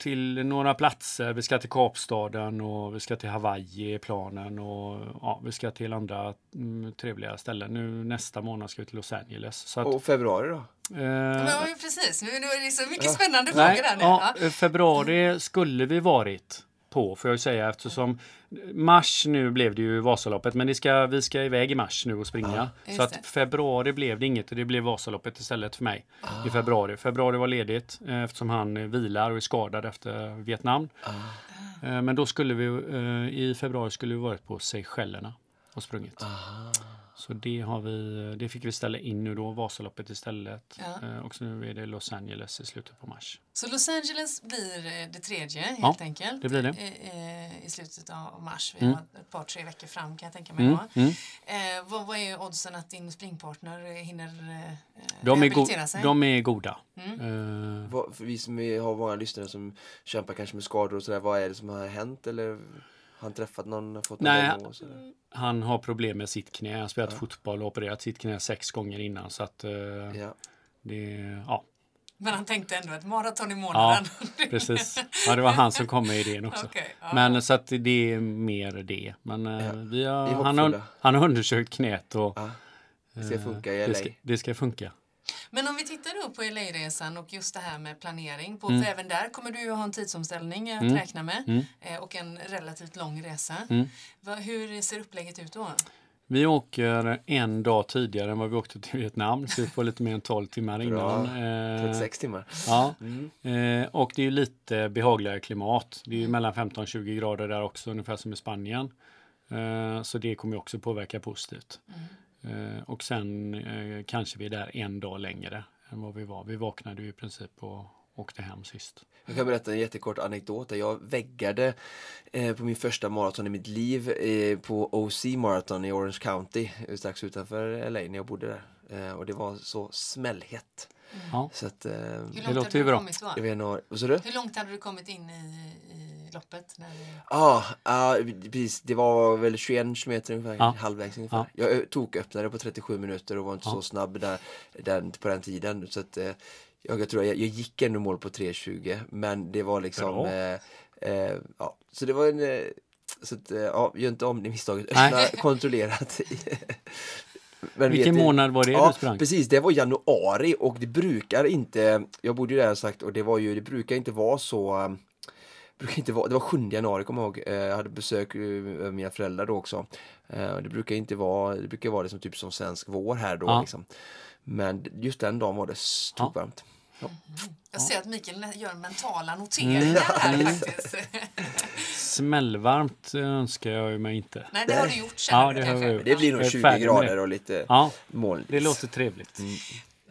till några platser. Vi ska till Kapstaden och vi ska till Hawaii i planen och ja, vi ska till andra mm, trevliga ställen. Nu nästa månad ska vi till Los Angeles. Så att, Och februari då? eh, Ja, precis. Nu är det så mycket spännande nej, frågor här nu. ja, Ja. februari skulle vi varit på får jag säga eftersom mars nu blev det ju Vasaloppet men ska, vi ska iväg i mars nu och springa. Just så att februari blev det inget och det blev Vasaloppet istället för mig i februari. Februari var ledigt eh, eftersom han eh, vilar och är skadad efter Vietnam. Eh, Men då skulle vi i februari skulle vi varit på Seychellerna och sprungit. Så det, har vi, det fick vi ställa in nu då, Vasaloppet istället. Ja. Eh, Och så nu är det Los Angeles i slutet på mars. Så Los Angeles blir eh, det tredje helt Ja, enkelt. det blir det. eh, eh, I slutet av mars. Vi Mm. har ett par, tre veckor fram kan jag tänka mig. Mm, mm. Eh, vad, vad är oddsen att din springpartner hinner eh, De, rehabilitera sig? de är goda. Mm. Eh, Vad, för vi som är, har många lyssnare som kämpar kanske med skador och sådär, vad är det som har hänt eller han träffat någon, Nej, eller? han har problem med sitt knä. Han har spelat fotboll och opererat sitt knä sex gånger innan. Så att eh, Ja. det, ja, Men han tänkte ändå ett maraton i månaden. precis. Ja, det var han som kom med idén också. Okej, ja. Men så att det är mer det. Men eh, Ja. vi har, han, har, han har undersökt knät och Ja. Det ska eh, funka i det LA. ska, det ska funka. Men om vi tittar då på LA-resan och just det här med planering. På, Mm. För även där kommer du ju ha en tidsomställning att Mm. räkna med. Mm. Eh, och en relativt lång resa. Mm. Va, hur ser upplägget ut då? Vi åker en dag tidigare än vad vi åkte till Vietnam. Så vi får lite mer än 12 timmar innan. Eh, 36 timmar. Ja, Mm. eh, och det är lite behagligare klimat. Det är ju mellan 15 och 20 grader där också, ungefär som i Spanien. Eh, så det kommer ju också påverka positivt. Eh, och sen eh, kanske vi är där en dag längre än vad vi var. Vi vaknade ju i princip och åkte hem sist. Jag kan berätta en jättekort anekdot. Jag väggade eh, på min första maraton i mitt liv eh, på OC Marathon i Orange County strax utanför LA när jag bodde där. Eh, och det var så smällhett. Ja. Så att, eh, Hur Det långt låter hade ju du bra. kommit jag vet sa du? Hur långt hade du kommit in i, i loppet? När. Ja, ah, precis. Det var väl 21 kilometer ungefär, Ja. halvvägs ungefär. Ja. Jag tog öppnade på 37 minuter och var inte Ja. så snabb där, den, på den tiden. Så att, eh, jag, jag tror jag, jag gick ändå mål på 3.20 men det var liksom eh, eh, ja, så det var en så att, ja, gör inte om det misstaget. Öppna kontrollerat. Men Vilken vet månad var det Ja, du sprang? precis. Det var januari och det brukar inte, jag bodde ju där sagt och det var ju, det brukar inte vara så um, brukar inte vara, det var 7 januari kommer jag ihåg, Eh, jag hade besök eh, av mina föräldrar då också. Eh, Det brukar inte vara, det brukar vara liksom typ som svensk vår här då Ja. liksom. Men just den dagen var det stokvarmt. Jag ser att Mikael gör mentala noteringar här faktiskt. Smällvarmt önskar jag ju mig inte. Nej, det har du gjort känner Ja, det. Det blir nog Jag är 20 färdig med grader och lite Ja, molnigt. det låter trevligt.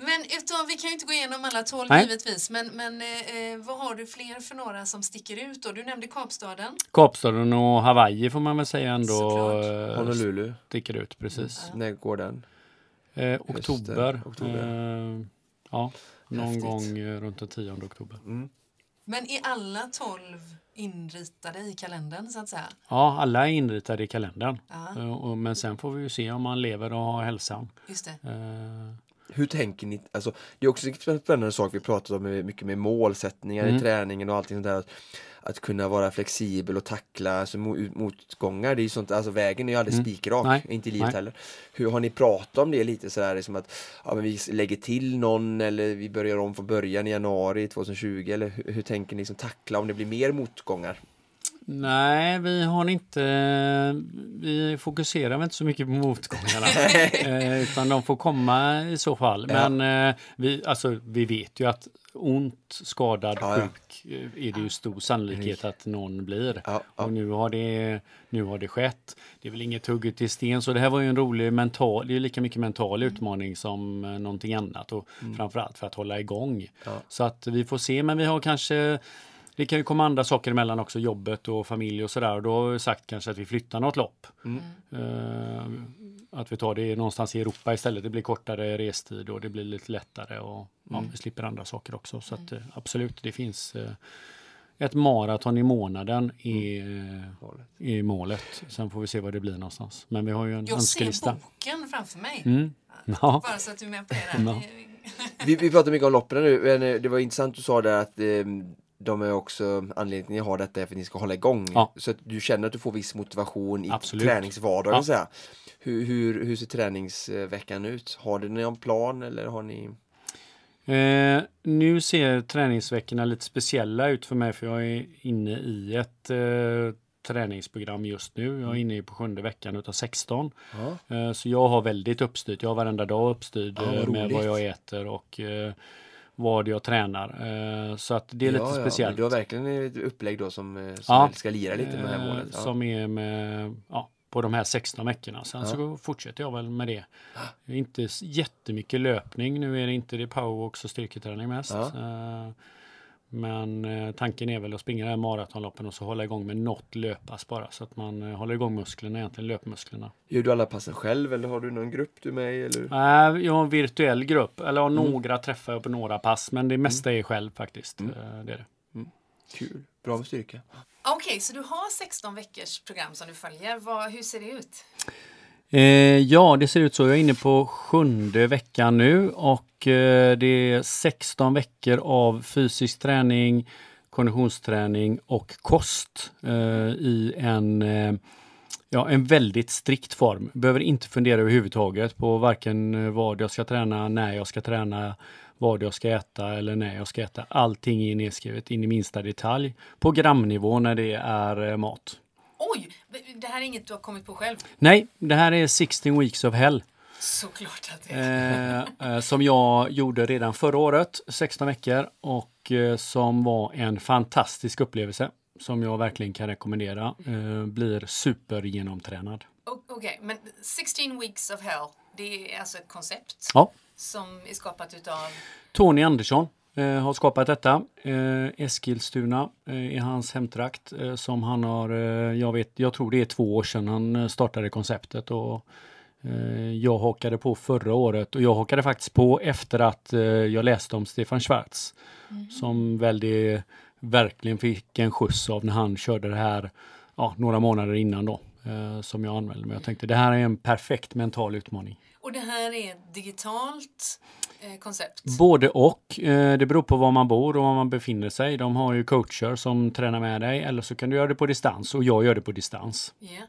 Men utav, vi kan ju inte gå igenom alla tolv Nej. givetvis, men, men eh, eh, vad har du fler för några som sticker ut då? Du nämnde Kapstaden. Kapstaden och Hawaii får man väl säga ändå Såklart. eh, Honolulu, sticker ut precis. när går den? Eh, oktober. oktober. Eh, ja, någon Häftigt. gång eh, runt den 10 oktober. Mm. Men är alla tolv inritade i kalendern så att säga? Ja, alla är inritade i kalendern. Eh, och, men sen får vi ju se om man lever och har hälsan. just det. Hur tänker ni? Alltså, det är också en spännande sak vi pratat om mycket med målsättningar i Mm. träningen och allting sånt där. Att, att kunna vara flexibel och tackla alltså, mo- motgångar. Det är sånt, alltså vägen är ju aldrig Mm. spikrak, Nej. inte i livet Nej. heller. Hur har ni pratat om det lite sådär, liksom att ja, men vi lägger till någon eller vi börjar om från början i januari 2020 eller hur, hur tänker ni liksom tackla om det blir mer motgångar? Nej, vi har inte... Vi fokuserar inte så mycket på motgångarna. eh, utan de får komma i så fall. Ja. Men eh, vi, alltså, vi vet ju att ont, skadad, Ja, ja. sjuk eh, är det ju stor sannolikhet att någon blir. Ja. Och nu har, det, nu har det skett. Det är väl inget hugget i sten, så det här var ju en rolig mental, det är lika mycket mental utmaning som någonting annat och framförallt för att hålla igång. Mm. Så att vi får se, men vi har kanske det kan ju komma andra saker emellan också, jobbet och familj och sådär. Och då har vi sagt kanske att vi flyttar något lopp. Mm. Eh, att vi tar det någonstans i Europa istället. Det blir kortare restid och det blir lite lättare och ja, Mm. vi slipper andra saker också. Så att, eh, absolut, det finns eh, ett maraton i månaden i, Mm. Målet. i målet. Sen får vi se var det blir någonstans. Men vi har ju en Jag ser önskelista. boken framför mig. Mm. Ja. Bara så att du är med på det. Ja. Vi, vi pratar mycket om loppen nu, men det var intressant du sa där att eh, de är också anledningen till att ni har detta är för att ni ska hålla igång. Ja. Så att du känner att du får viss motivation i Absolut. träningsvardagen. Ja. Hur, hur, hur ser träningsveckan ut? Har du någon plan eller har ni? Eh, nu ser träningsveckorna lite speciella ut för mig för jag är inne i ett eh, träningsprogram just nu. Jag är inne på sjunde veckan utav 16. Ja. Eh, så jag har väldigt uppstyrt. Jag har varenda dag uppstyrd Ja, vad eh, med vad jag äter och eh, vad jag tränar. Eh, så att det är lite ja, ja, speciellt. Du har verkligen ett upplägg då som, eh, som Ja. ska lira lite med det här Eh, målet. Ja. Som är med, ja, på de här 16 veckorna. Sen så fortsätter jag väl med det. Är inte jättemycket löpning. Nu är det inte det powerwalks och styrketräning mest. Men eh, tanken är väl att springa det här maratonloppen och så hålla igång med något löppass bara. Så att man eh, håller igång musklerna, egentligen löpmusklerna. Gör du alla passen själv eller har du någon grupp du är med i? Eller? Äh, jag har en virtuell grupp, eller Mm. har några träffar jag på några pass. Men det mesta är själv faktiskt. Mm. Eh, Det är det. Kul, bra med styrka. Okej, så du har 16 veckors program som du följer. Vad, hur ser det ut? Eh, ja, det ser ut så. Jag är inne på sjunde veckan nu och eh, det är 16 veckor av fysisk träning, konditionsträning och kost eh, i en, eh, ja, en väldigt strikt form. Behöver inte fundera överhuvudtaget på varken vad jag ska träna, när jag ska träna, vad jag ska äta eller när jag ska äta. Allting är nedskrivet in i minsta detalj på gramnivå när det är mat. Oj, det här är inget du har kommit på själv. Nej, det här är 16 weeks of hell. Såklart att det är. eh, eh, som jag gjorde redan förra året, 16 veckor och eh, som var en fantastisk upplevelse som jag verkligen kan rekommendera. Blir supergenomtränad. Okej, men 16 weeks of hell, det är alltså ett koncept Ja, som är skapat utav... Tony Andersson har skapat detta. Eskilstuna i hans hemtrakt som han har, jag vet, jag tror det är två år sedan han startade konceptet och jag hakade på förra året och jag hakade faktiskt på efter att eh, jag läste om Stefan Schwarz som väldigt, verkligen fick en skjuts av när han körde det här ja, några månader innan då eh, som jag anmälde mig. Jag tänkte det här är en perfekt mental utmaning. Och det här är ett digitalt eh, koncept. Både och. Eh, Det beror på var man bor och var man befinner sig. De har ju coacher som tränar med dig eller så kan du göra det på distans och jag gör det på distans. Ja.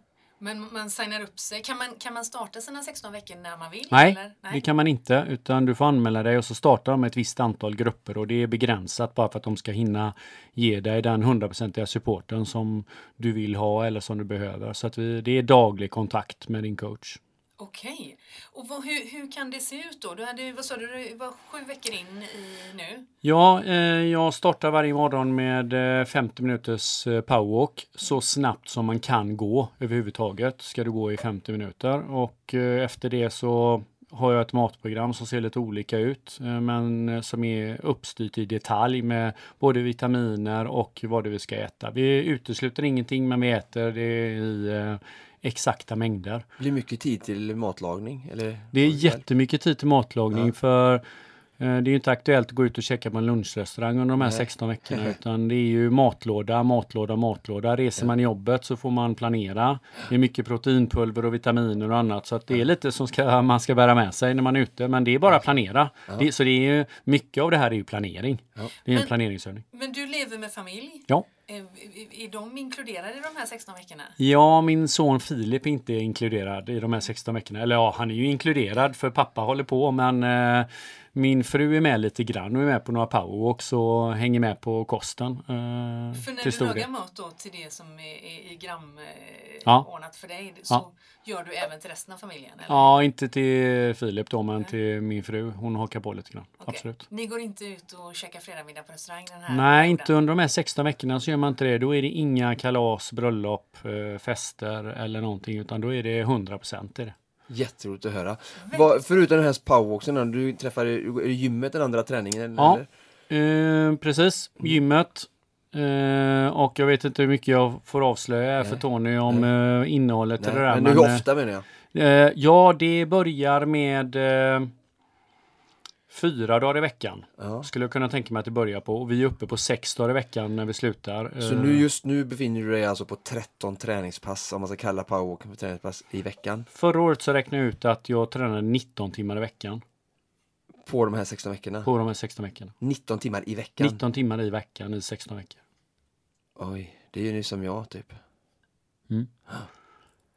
Men man signar upp sig. Kan man, kan man starta sina 16 veckor när man vill? Nej, eller? det kan man inte utan du får anmäla dig och så startar de ett visst antal grupper och det är begränsat bara för att de ska hinna ge dig den hundraprocentiga supporten som du vill ha eller som du behöver. Så att vi, det är daglig kontakt med din coach. Okej. Och vad, hur, hur kan det se ut då? Du hade, vad sa du, du var sju veckor in i nu? Ja, eh, jag startar varje morgon med eh, 50 minuters eh, powerwalk så snabbt som man kan gå överhuvudtaget. Ska du gå i 50 minuter och eh, efter det så har jag ett matprogram som ser lite olika ut eh, men eh, som är uppstyrt i detalj med både vitaminer och vad det vi ska äta. Vi utesluter ingenting men vi äter det i eh, exakta mängder. Blir mycket tid till matlagning? Eller? Det är jättemycket tid till matlagning för eh, det är ju inte aktuellt att gå ut och käka på en lunchrestaurang under de här Nej. 16 veckorna utan det är ju matlåda, matlåda, matlåda. Reser man i jobbet så får man planera. Det är mycket proteinpulver och vitaminer och annat så att det är lite som ska, man ska bära med sig när man är ute men det är bara att planera. Det, så det är ju, mycket av det här är ju planering. Ja. Det är en Men- planeringsövning. Men du lever med familj. Ja. Är, är- är de inkluderade i de här 16 veckorna? Ja, min son Filip är inte inkluderad i de här 16 veckorna. Eller ja, han är ju inkluderad för pappa håller på men eh, min fru är med lite grann och är med på några powerwalks och hänger med på kosten. Eh, För när du lagar mat då till det som är, är i gram eh, Ja. ordnat för dig så Ja. gör du även till resten av familjen? Eller? Ja, inte till Filip då men till min fru. Hon hakar på lite grann. Okej. Absolut. Ni går inte ut och käkar fredagsmiddag på restaurang den här Nej, perioden? inte under de här 16 veckorna så gör man inte det. Då är det inga kalas, bröllop, eh, fester eller någonting utan då är det 100% i det. Jätteroligt att höra. Vad, förutom den här powerwalksen, du träffar är det gymmet den andra träningen? Ja. Eh, precis, gymmet. Eh, och jag vet inte hur mycket jag får avslöja här för Nej. Tony om eh, innehållet Nej, det där. men men, hur eh, ofta menar jag? Eh, ja, det börjar med eh, fyra dagar i veckan. Ja. Skulle jag kunna tänka mig att det börjar på. Och vi är uppe på sex dagar i veckan när vi slutar. Så Eh, nu, just nu befinner du dig alltså på 13 träningspass, om man ska kalla powerwalken för träningspass, i veckan. Förra året så räknade jag ut att jag tränade 19 timmar i veckan. På de här 16 veckorna? På de här 16 veckorna. 19 timmar i veckan? 19 timmar i veckan i 16 veckor. Oj, det är ju nu som jag typ. Mm.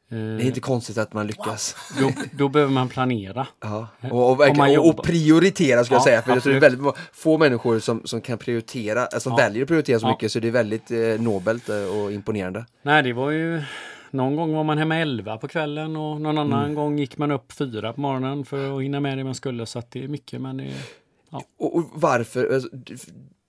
Det är inte konstigt att man lyckas. Då, då behöver man planera. Ja. Och, och, verkligen, och, och prioritera ska jag Ja, säga. För jag tror det är absolut. väldigt få människor som, som kan prioritera, alltså Ja. väljer att prioritera så mycket så det är väldigt eh, nobelt eh, och imponerande. Nej, det var ju... Någon gång var man hemma 11 på kvällen och någon annan Mm. gång gick man upp 4 på morgonen för att hinna med det man skulle. Så att det är mycket, men det är... Och, och varför? Alltså,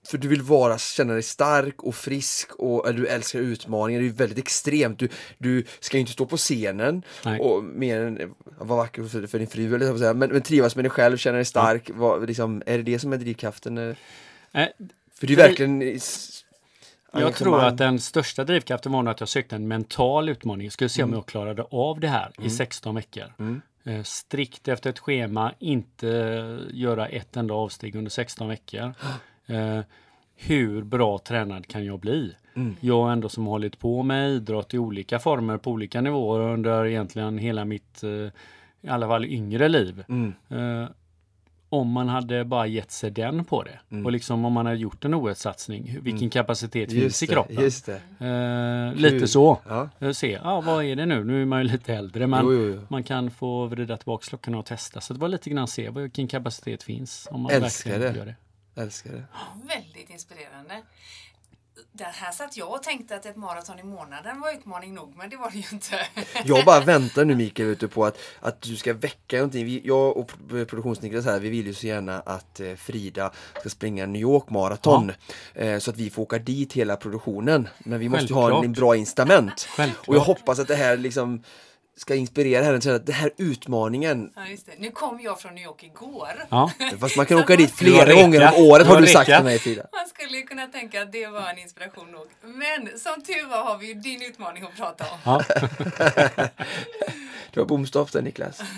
för du vill vara, känna dig stark och frisk och du älskar utmaningar. Det är ju väldigt extremt. Du, du ska ju inte stå på scenen Nej. och mer än vara vacker för, för din fru, eller så. Men, men trivas med dig själv, känna dig stark. Vad, liksom, är det det som är drivkraften? Nej, För det är verkligen Jag tror att den största drivkraften var nog att jag sökte en mental utmaning. Jag skulle se om jag klarade av det här i 16 veckor. Mm. Eh, strikt efter ett schema, inte göra ett enda avsteg under 16 veckor. Eh, hur bra tränad kan jag bli? Mm. Jag ändå som hållit på med idrott i olika former på olika nivåer under egentligen hela mitt, eh, i alla fall yngre liv. Mm. Eh, om man hade bara gett sig den på det Mm. och liksom om man hade gjort en OS-satsning, vilken kapacitet finns i kroppen? Just. Eh, lite så. Ja. Eh, Se, ja, vad är det nu? Nu är man ju lite äldre men Jo, jo, jo. man kan få vrida tillbaka klockan och testa. Så det var lite grann se vilken kapacitet finns. Om man Älskar verkligen det. Gör det. Älskar det. Väldigt inspirerande. Det här satt jag och tänkte att ett maraton i månaden var utmaning nog, men det var det ju inte. Jag bara väntar nu Mikael ute på att, att du ska väcka någonting. Vi, jag och pro- produktionsniklas här, vi vill ju så gärna att eh, Frida ska springa New York Marathon. Eh, så att vi får åka dit hela produktionen. Men vi måste ju ha en, Självklart. en bra incitament. Självklart. Och jag hoppas att det här liksom ska inspirera henne till att den här utmaningen, Ja, just det. Nu kom jag från New York igår. Ja. fast man kan åka dit Du flera gånger om året Du har du sagt till mig Frida. Man skulle kunna tänka att det var en inspiration nog. Men som tur var har vi ju din utmaning att prata om. Ja. Det var bomstopp där Niklas.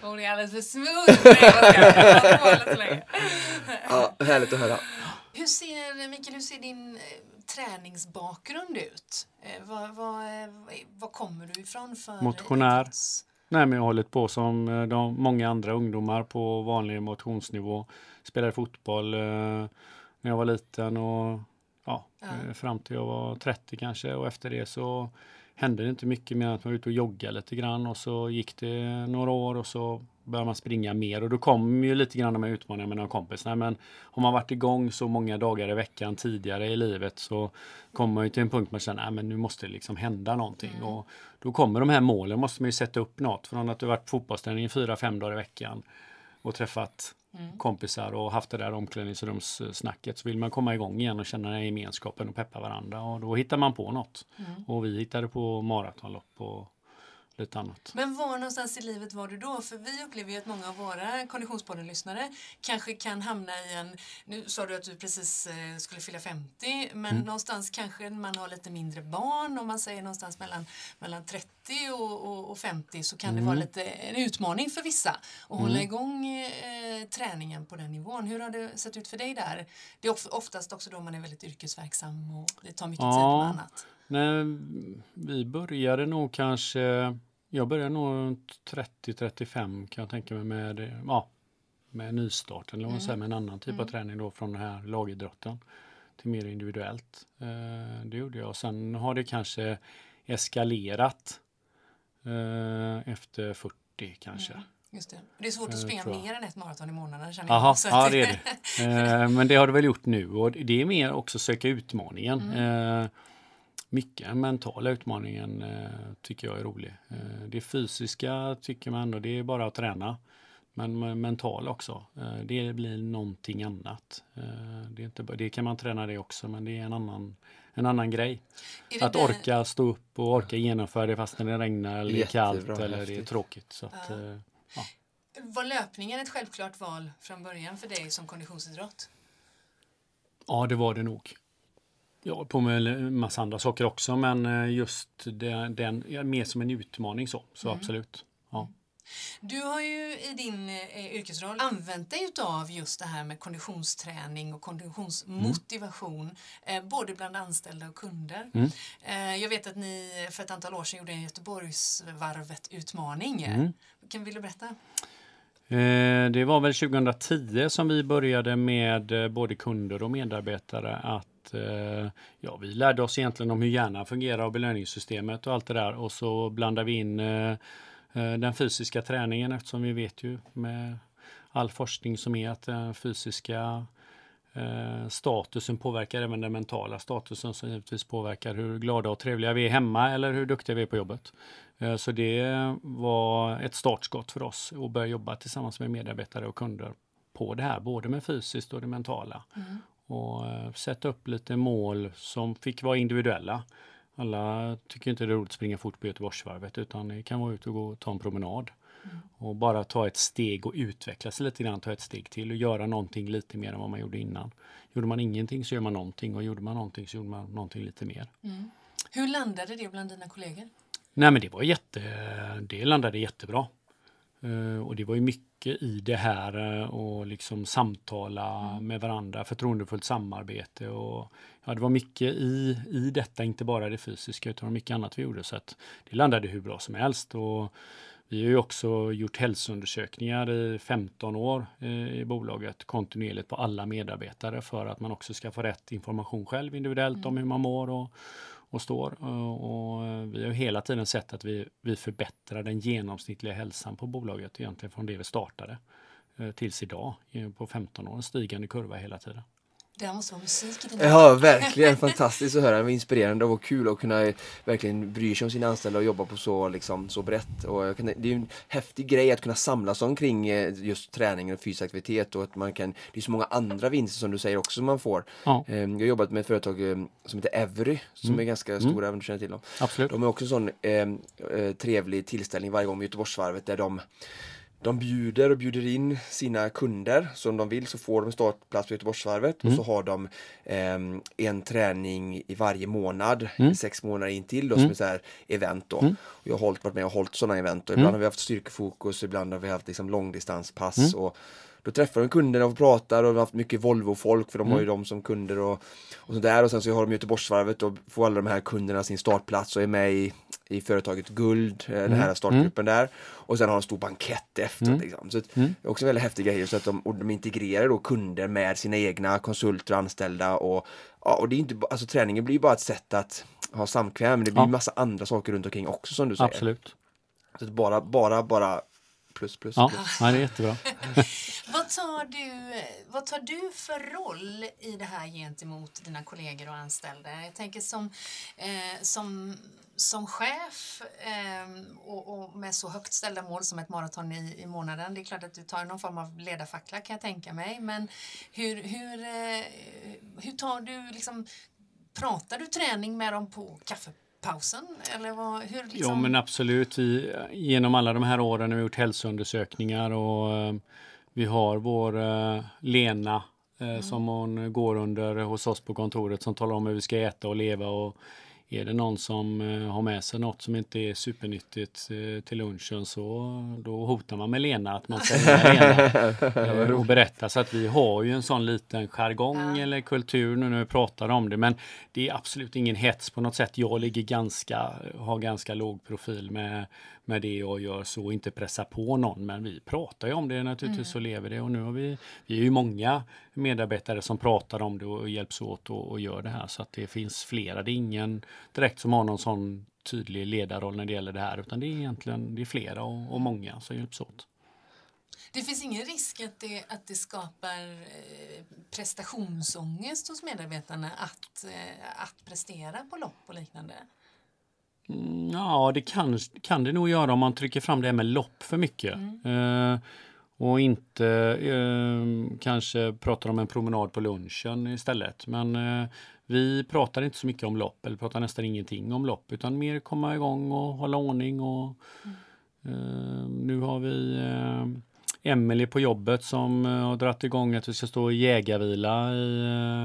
Hon är alldeles för smooth. Nej, jag skojar. Jag har talat så länge. Ja, härligt att höra. Hur ser, Mikael, hur ser din eh, träningsbakgrund ut? Vad, vad, eh, vad kommer du ifrån för Motionär. idrotts- Nej, men jag har hållit på som eh, de, många andra ungdomar på vanlig motionsnivå. Spelade fotboll eh, när jag var liten och ja, Ja. eh, fram till jag var 30 kanske och efter det så hände det inte mycket mer än att man var ute och joggade lite grann och så gick det några år och så började man springa mer och då kom ju lite grann de här utmaningarna med några kompisar. Men har man varit igång så många dagar i veckan tidigare i livet så kommer man ju till en punkt man känner att nu måste det liksom hända någonting. Och då kommer de här målen, måste man ju sätta upp något. Från att du varit på fotbollsträning fyra, fem dagar i veckan och träffat kompisar och haft det där omklädningsrumssnacket så vill man komma igång igen och känna den här gemenskapen och peppa varandra och då hittar man på något. Och vi hittade på maratonlopp och lite annat. Men var någonstans i livet var du då? För vi upplever ju att många av våra Konditionspodden-lyssnare kanske kan hamna i en... Nu sa du att du precis eh, skulle fylla 50, men någonstans kanske man har lite mindre barn. Om man säger någonstans mellan, mellan 30 och, och, och 50 så kan det vara lite en utmaning för vissa att hålla igång eh, träningen på den nivån. Hur har det sett ut för dig där? Det är of- oftast också då man är väldigt yrkesverksam och det tar mycket tid Ja. med annat. Nej, vi började nog kanske, jag började nog runt 30-35 kan jag tänka mig med, ja, med nystarten, eller säger, med en annan typ av träning då från den här lagidrotten till mer individuellt. Eh, det gjorde jag. Sen har det kanske eskalerat eh, efter 40 kanske. Just det. Det är svårt att Eh, springa mer än ett maraton i månaden känner Jaha, jag. Så ja det är det. Eh, men det har det väl gjort nu och det är mer också söka utmaningen. Eh, mycket den mentala utmaningen eh, tycker jag är rolig. Eh, det fysiska tycker man ändå, det är bara att träna. Men men mental också, eh, det blir någonting annat. Eh, det, är inte, det kan man träna det också men det är en annan, en annan grej. Det Att där- orka stå upp och orka genomföra det fast när det regnar eller det är kallt eller det är häftigt. tråkigt. Så att, eh, Var löpningen ett självklart val från början för dig som konditionsidrott? Ja, det var det nog. Jag har på med en massa andra saker också, men eh, just det, den, ja, mer som en utmaning så, så absolut. Ja. Du har ju i din eh, yrkesroll använt dig utav just det här med konditionsträning och konditionsmotivation eh, både bland anställda och kunder. Eh, jag vet att ni för ett antal år sedan gjorde en Göteborgsvarvet-utmaning. Kan vill du berätta? Eh, det var väl 2010 som vi började med eh, både kunder och medarbetare att Eh, ja, vi lärde oss egentligen om hur hjärnan fungerar och belöningssystemet och allt det där och så blandade vi in eh, eh, den fysiska träningen eftersom vi vet ju med all forskning som är att den fysiska statusen påverkar även den mentala statusen som givetvis påverkar hur glada och trevliga vi är hemma eller hur duktiga vi är på jobbet. Eh, så det var ett startskott för oss att börja jobba tillsammans med medarbetare och kunder på det här, både med fysiskt och det mentala. Mm. Och eh, sätta upp lite mål som fick vara individuella. Alla tycker inte det är roligt att springa fort på Göteborgsvarvet utan det kan vara ute och gå och ta en promenad. Mm. Och bara ta ett steg och utveckla sig lite grann, ta ett steg till och göra någonting lite mer än vad man gjorde innan. Gjorde man ingenting så gör man någonting och gjorde man någonting så gjorde man någonting lite mer. Mm. Hur landade det bland dina kollegor? Nej men det var jätte, det landade jättebra. Uh, och det var ju mycket i det här uh, och liksom samtala mm. med varandra, förtroendefullt samarbete och ja, det var mycket i, i detta, inte bara det fysiska utan mycket annat vi gjorde så att det landade hur bra som helst. Och vi har ju också gjort hälsoundersökningar i 15 år uh, i bolaget kontinuerligt på alla medarbetare för att man också ska få rätt information själv individuellt mm. om hur man mår och, och står. Eh, och eh, vi har hela tiden sett att vi, vi förbättrar den genomsnittliga hälsan på bolaget egentligen från det vi startade eh, tills idag på 15 år, en stigande kurva hela tiden. Det måste vara musik i dina Ja, verkligen fantastiskt att höra. Det var inspirerande och kul att kunna verkligen bry sig om sina anställda och jobba på så, liksom, så brett. Och kan, det är en häftig grej att kunna samlas omkring eh, just träning och fysisk aktivitet och att man kan, det är så många andra vinster som du säger också som man får. Ja. Ehm, jag har jobbat med ett företag eh, som heter Every som mm. är ganska stora, mm. även du känner till dem. Absolut. De har också en sån eh, eh, trevlig tillställning varje gång med Göteborgsvarvet där de de bjuder och bjuder in sina kunder som de vill så får de startplats på Göteborgsvarvet mm. och så har de eh, en träning i varje månad, mm. sex månader in till då, mm. som är så här event då. Mm. Och jag har hållit, varit med och hållit sådana event och ibland mm. har vi haft styrkefokus, ibland har vi haft liksom långdistanspass mm. och då träffar de kunderna och pratar och vi har haft mycket Volvo-folk för de har ju dem som kunder och, och sådär och sen så har de Göteborgsvarvet och får alla de här kunderna sin startplats och är med i i företaget Guld, mm. den här mm. startgruppen mm. där. Och sen har de en stor bankett efter. Mm. Liksom. Så mm. Det är också väldigt häftig grej. Så att de, och de integrerar då kunder med sina egna konsulter och anställda. Och, ja, och det är inte, alltså, träningen blir bara ett sätt att ha samkväm. Men det blir ja. massa andra saker runt omkring också som du säger. Absolut. Så bara, bara, bara plus, plus, ja. plus. Ja, det är jättebra. vad, tar du, vad tar du för roll i det här gentemot dina kollegor och anställda? Jag tänker som, eh, som som chef eh, och, och, med så högt ställda mål som ett maraton i, i månaden, det är klart att du tar någon form av ledarfackla kan jag tänka mig, men hur, hur, eh, hur tar du liksom, pratar du träning med dem på kaffepausen? Eller vad, hur liksom... Ja men absolut, vi, genom alla de här åren har vi gjort hälsoundersökningar och eh, vi har vår eh, Lena eh, mm. som hon går under hos oss på kontoret som talar om hur vi ska äta och leva och är det någon som eh, har med sig något som inte är supernyttigt eh, till lunchen så då hotar man med Lena att man ska Lena eh, och berätta. Så att vi har ju en sån liten jargong ja. eller kultur nu när vi pratar om det. Men det är absolut ingen hets på något sätt. Jag ligger ganska, har ganska låg profil med, med det jag gör så inte pressa på någon. Men vi pratar ju om det naturligtvis mm. och lever det och nu har vi, vi är ju många medarbetare som pratar om det och hjälps åt och, och gör det här så att det finns flera. Det är ingen direkt som har någon sån tydlig ledarroll när det gäller det här utan det är egentligen det är flera och, och många som hjälps åt. Det finns ingen risk att det, att det skapar eh, prestationsångest hos medarbetarna att, eh, att prestera på lopp och liknande? Mm, ja, det kan, kan det nog göra om man trycker fram det här med lopp för mycket. Mm. Eh, och inte eh, kanske pratar om en promenad på lunchen istället. Men eh, vi pratar inte så mycket om lopp, eller pratar nästan ingenting om lopp, utan mer komma igång och hålla ordning. Och, mm. eh, nu har vi eh, Emelie på jobbet som uh, har dragit igång att vi ska stå i jägarvila i,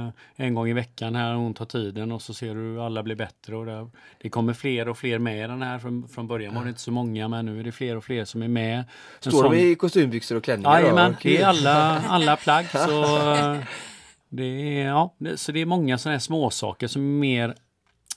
uh, en gång i veckan här. Hon tar tiden och så ser du hur alla blir bättre. Och det, det kommer fler och fler med i den här. Från, från början var det inte så många men nu är det fler och fler som är med. Står sån... de i kostymbyxor och klänningar? Jajamän, det är alla, alla plagg. Så, uh, det är, ja, det, så det är många sådana här småsaker som är mer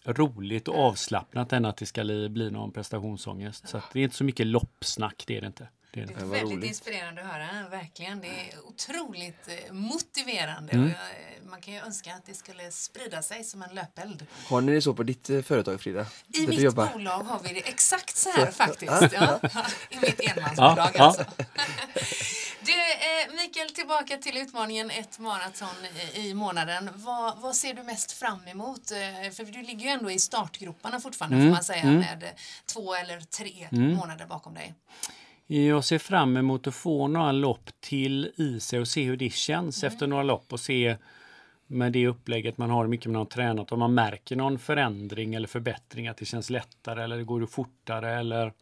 roligt och avslappnat än att det ska bli någon prestationsångest. Så det är inte så mycket loppsnack, det är det inte. Det är, det är väldigt roligt. inspirerande att höra, verkligen. Det är otroligt eh, motiverande. Mm. Jag, eh, man kan ju önska att det skulle sprida sig som en löpeld. Har ni det så på ditt eh, företag, Frida? I mitt jobbar? bolag har vi det exakt så här faktiskt. Ja. I mitt enmansbolag alltså. Du, eh, Mikael, tillbaka till utmaningen ett maraton i, i månaden. Vad, vad, ser du mest fram emot? För du ligger ju ändå i startgroparna fortfarande mm. får man säga mm. med två eller tre mm. månader bakom dig. Jag ser fram emot att få några lopp till i sig och se hur det känns mm. efter några lopp och se med det upplägget man har, hur mycket man har tränat, om man märker någon förändring eller förbättring, att det känns lättare eller går det fortare eller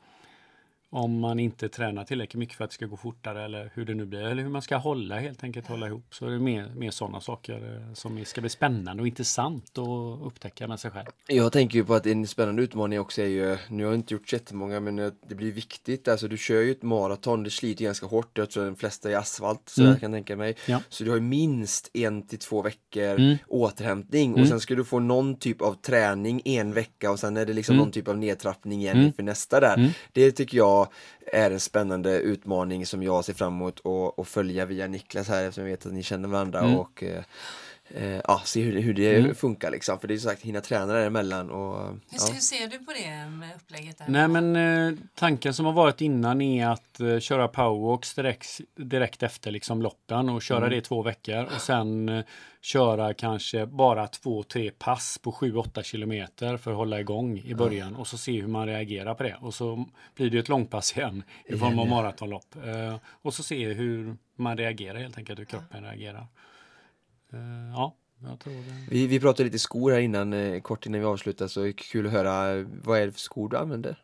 om man inte tränar tillräckligt mycket för att det ska gå fortare eller hur det nu blir. Eller hur man ska hålla helt enkelt, hålla ihop. Så det är mer, mer sådana saker eh, som ska bli spännande och intressant att upptäcka med sig själv. Jag tänker ju på att en spännande utmaning också är ju, nu har jag inte gjort jättemånga men det blir viktigt. Alltså du kör ju ett maraton, det sliter ganska hårt. Jag tror de flesta är asfalt, så mm. jag kan tänka mig. Ja. Så du har ju minst en till två veckor mm. återhämtning och mm. sen ska du få någon typ av träning en vecka och sen är det liksom mm. någon typ av nedtrappning igen mm. för nästa där. Mm. Det tycker jag är en spännande utmaning som jag ser fram emot att följa via Niklas här eftersom jag vet att ni känner varandra mm. och eh, ja, se hur, hur det mm. funkar liksom. För det är så sagt, hinna träna däremellan. Och, hur, ja. hur ser du på det med upplägget? Där? Nej men eh, tanken som har varit innan är att eh, köra powerwalks direkt, direkt efter liksom loppen och köra mm. det i två veckor och sen eh, köra kanske bara två, tre pass på 7-8 kilometer för att hålla igång i början och så se hur man reagerar på det. Och så blir det ett långpass igen i form av maratonlopp. Eh, och så se hur man reagerar helt enkelt, hur kroppen reagerar. Eh, ja, jag tror det. Vi, vi pratade lite skor här innan, eh, kort innan vi avslutar, så kul att höra. Vad är det för skor du använder?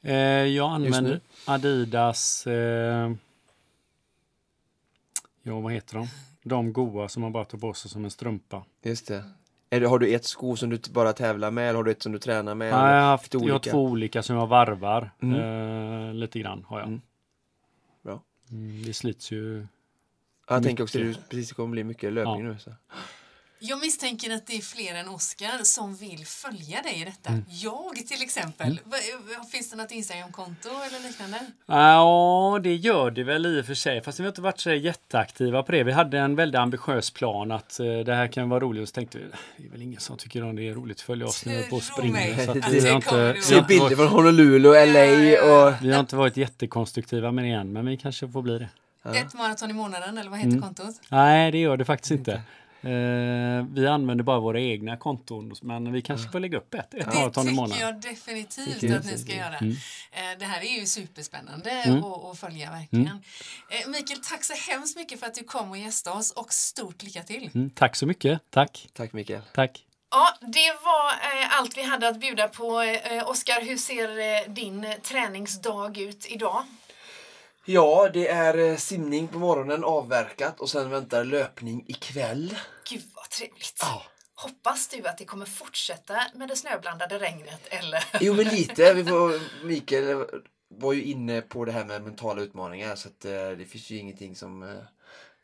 Eh, jag använder Adidas, eh, ja vad heter de? De goa som man bara tar på sig som en strumpa. Just det. Har du ett sko som du bara tävlar med eller har du ett som du tränar med? Nej, jag, har haft, jag har två olika som jag varvar. Mm. Eh, lite grann har jag. Mm. Bra. Mm, det slits ju jag tänker också att det precis kommer bli mycket löpning ja. nu. Så. Jag misstänker att det är fler än Oskar som vill följa dig i detta. Mm. Jag till exempel. Mm. Finns det något Instagramkonto eller liknande? Ja, det gör det väl i och för sig. Fast vi har inte varit så jätteaktiva på det. Vi hade en väldigt ambitiös plan att uh, det här kan vara roligt. Och så tänkte vi, det är väl ingen som tycker om det är roligt att följa oss nu på springer. Så vi har inte, Se bilder från Honolulu LA. Och... Vi har inte varit jättekonstruktiva med det än, men vi kanske får bli det. Ja. Ett maraton i månaden eller vad heter mm. kontot? Nej, det gör det faktiskt inte. Uh, vi använder bara våra egna konton, men vi kanske får lägga upp ett, ett maraton i månaden. Det tycker jag definitivt tycker att ni ska göra. Mm. Uh, det här är ju superspännande mm. att följa verkligen. Mm. Uh, Mikael, tack så hemskt mycket för att du kom och gästade oss och stort lycka till. Mm, tack så mycket. Tack. Tack Mikael. Tack. Ja, det var eh, allt vi hade att bjuda på. Eh, Oskar, hur ser eh, din träningsdag ut idag? Ja, det är eh, simning på morgonen avverkat och sen väntar löpning ikväll. Gud vad trevligt. Ja. Hoppas du att det kommer fortsätta med det snöblandade regnet eller? Jo men lite. Vi får, Mikael var ju inne på det här med mentala utmaningar så att, eh, det finns ju ingenting som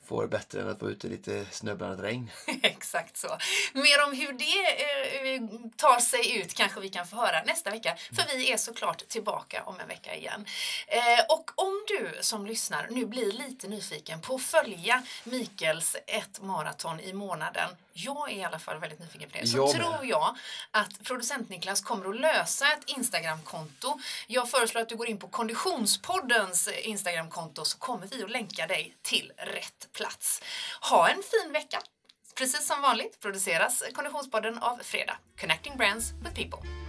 eh, får bättre än att vara ute i lite snöblandat regn. Exakt så. Mer om hur det eh, tar sig ut kanske vi kan få höra nästa vecka. För vi är såklart tillbaka om en vecka igen. Eh, och om du som lyssnar nu blir lite nyfiken på att följa Mikels ett maraton i månaden jag är i alla fall väldigt nyfiken på det. Så jag tror jag att producent Niklas kommer att lösa ett Instagramkonto. Jag föreslår att du går in på Konditionspoddens Instagramkonto så kommer vi att länka dig till rätt plats. Ha en fin vecka! Precis som vanligt produceras Konditionspodden av Fredag. Connecting Brands with People.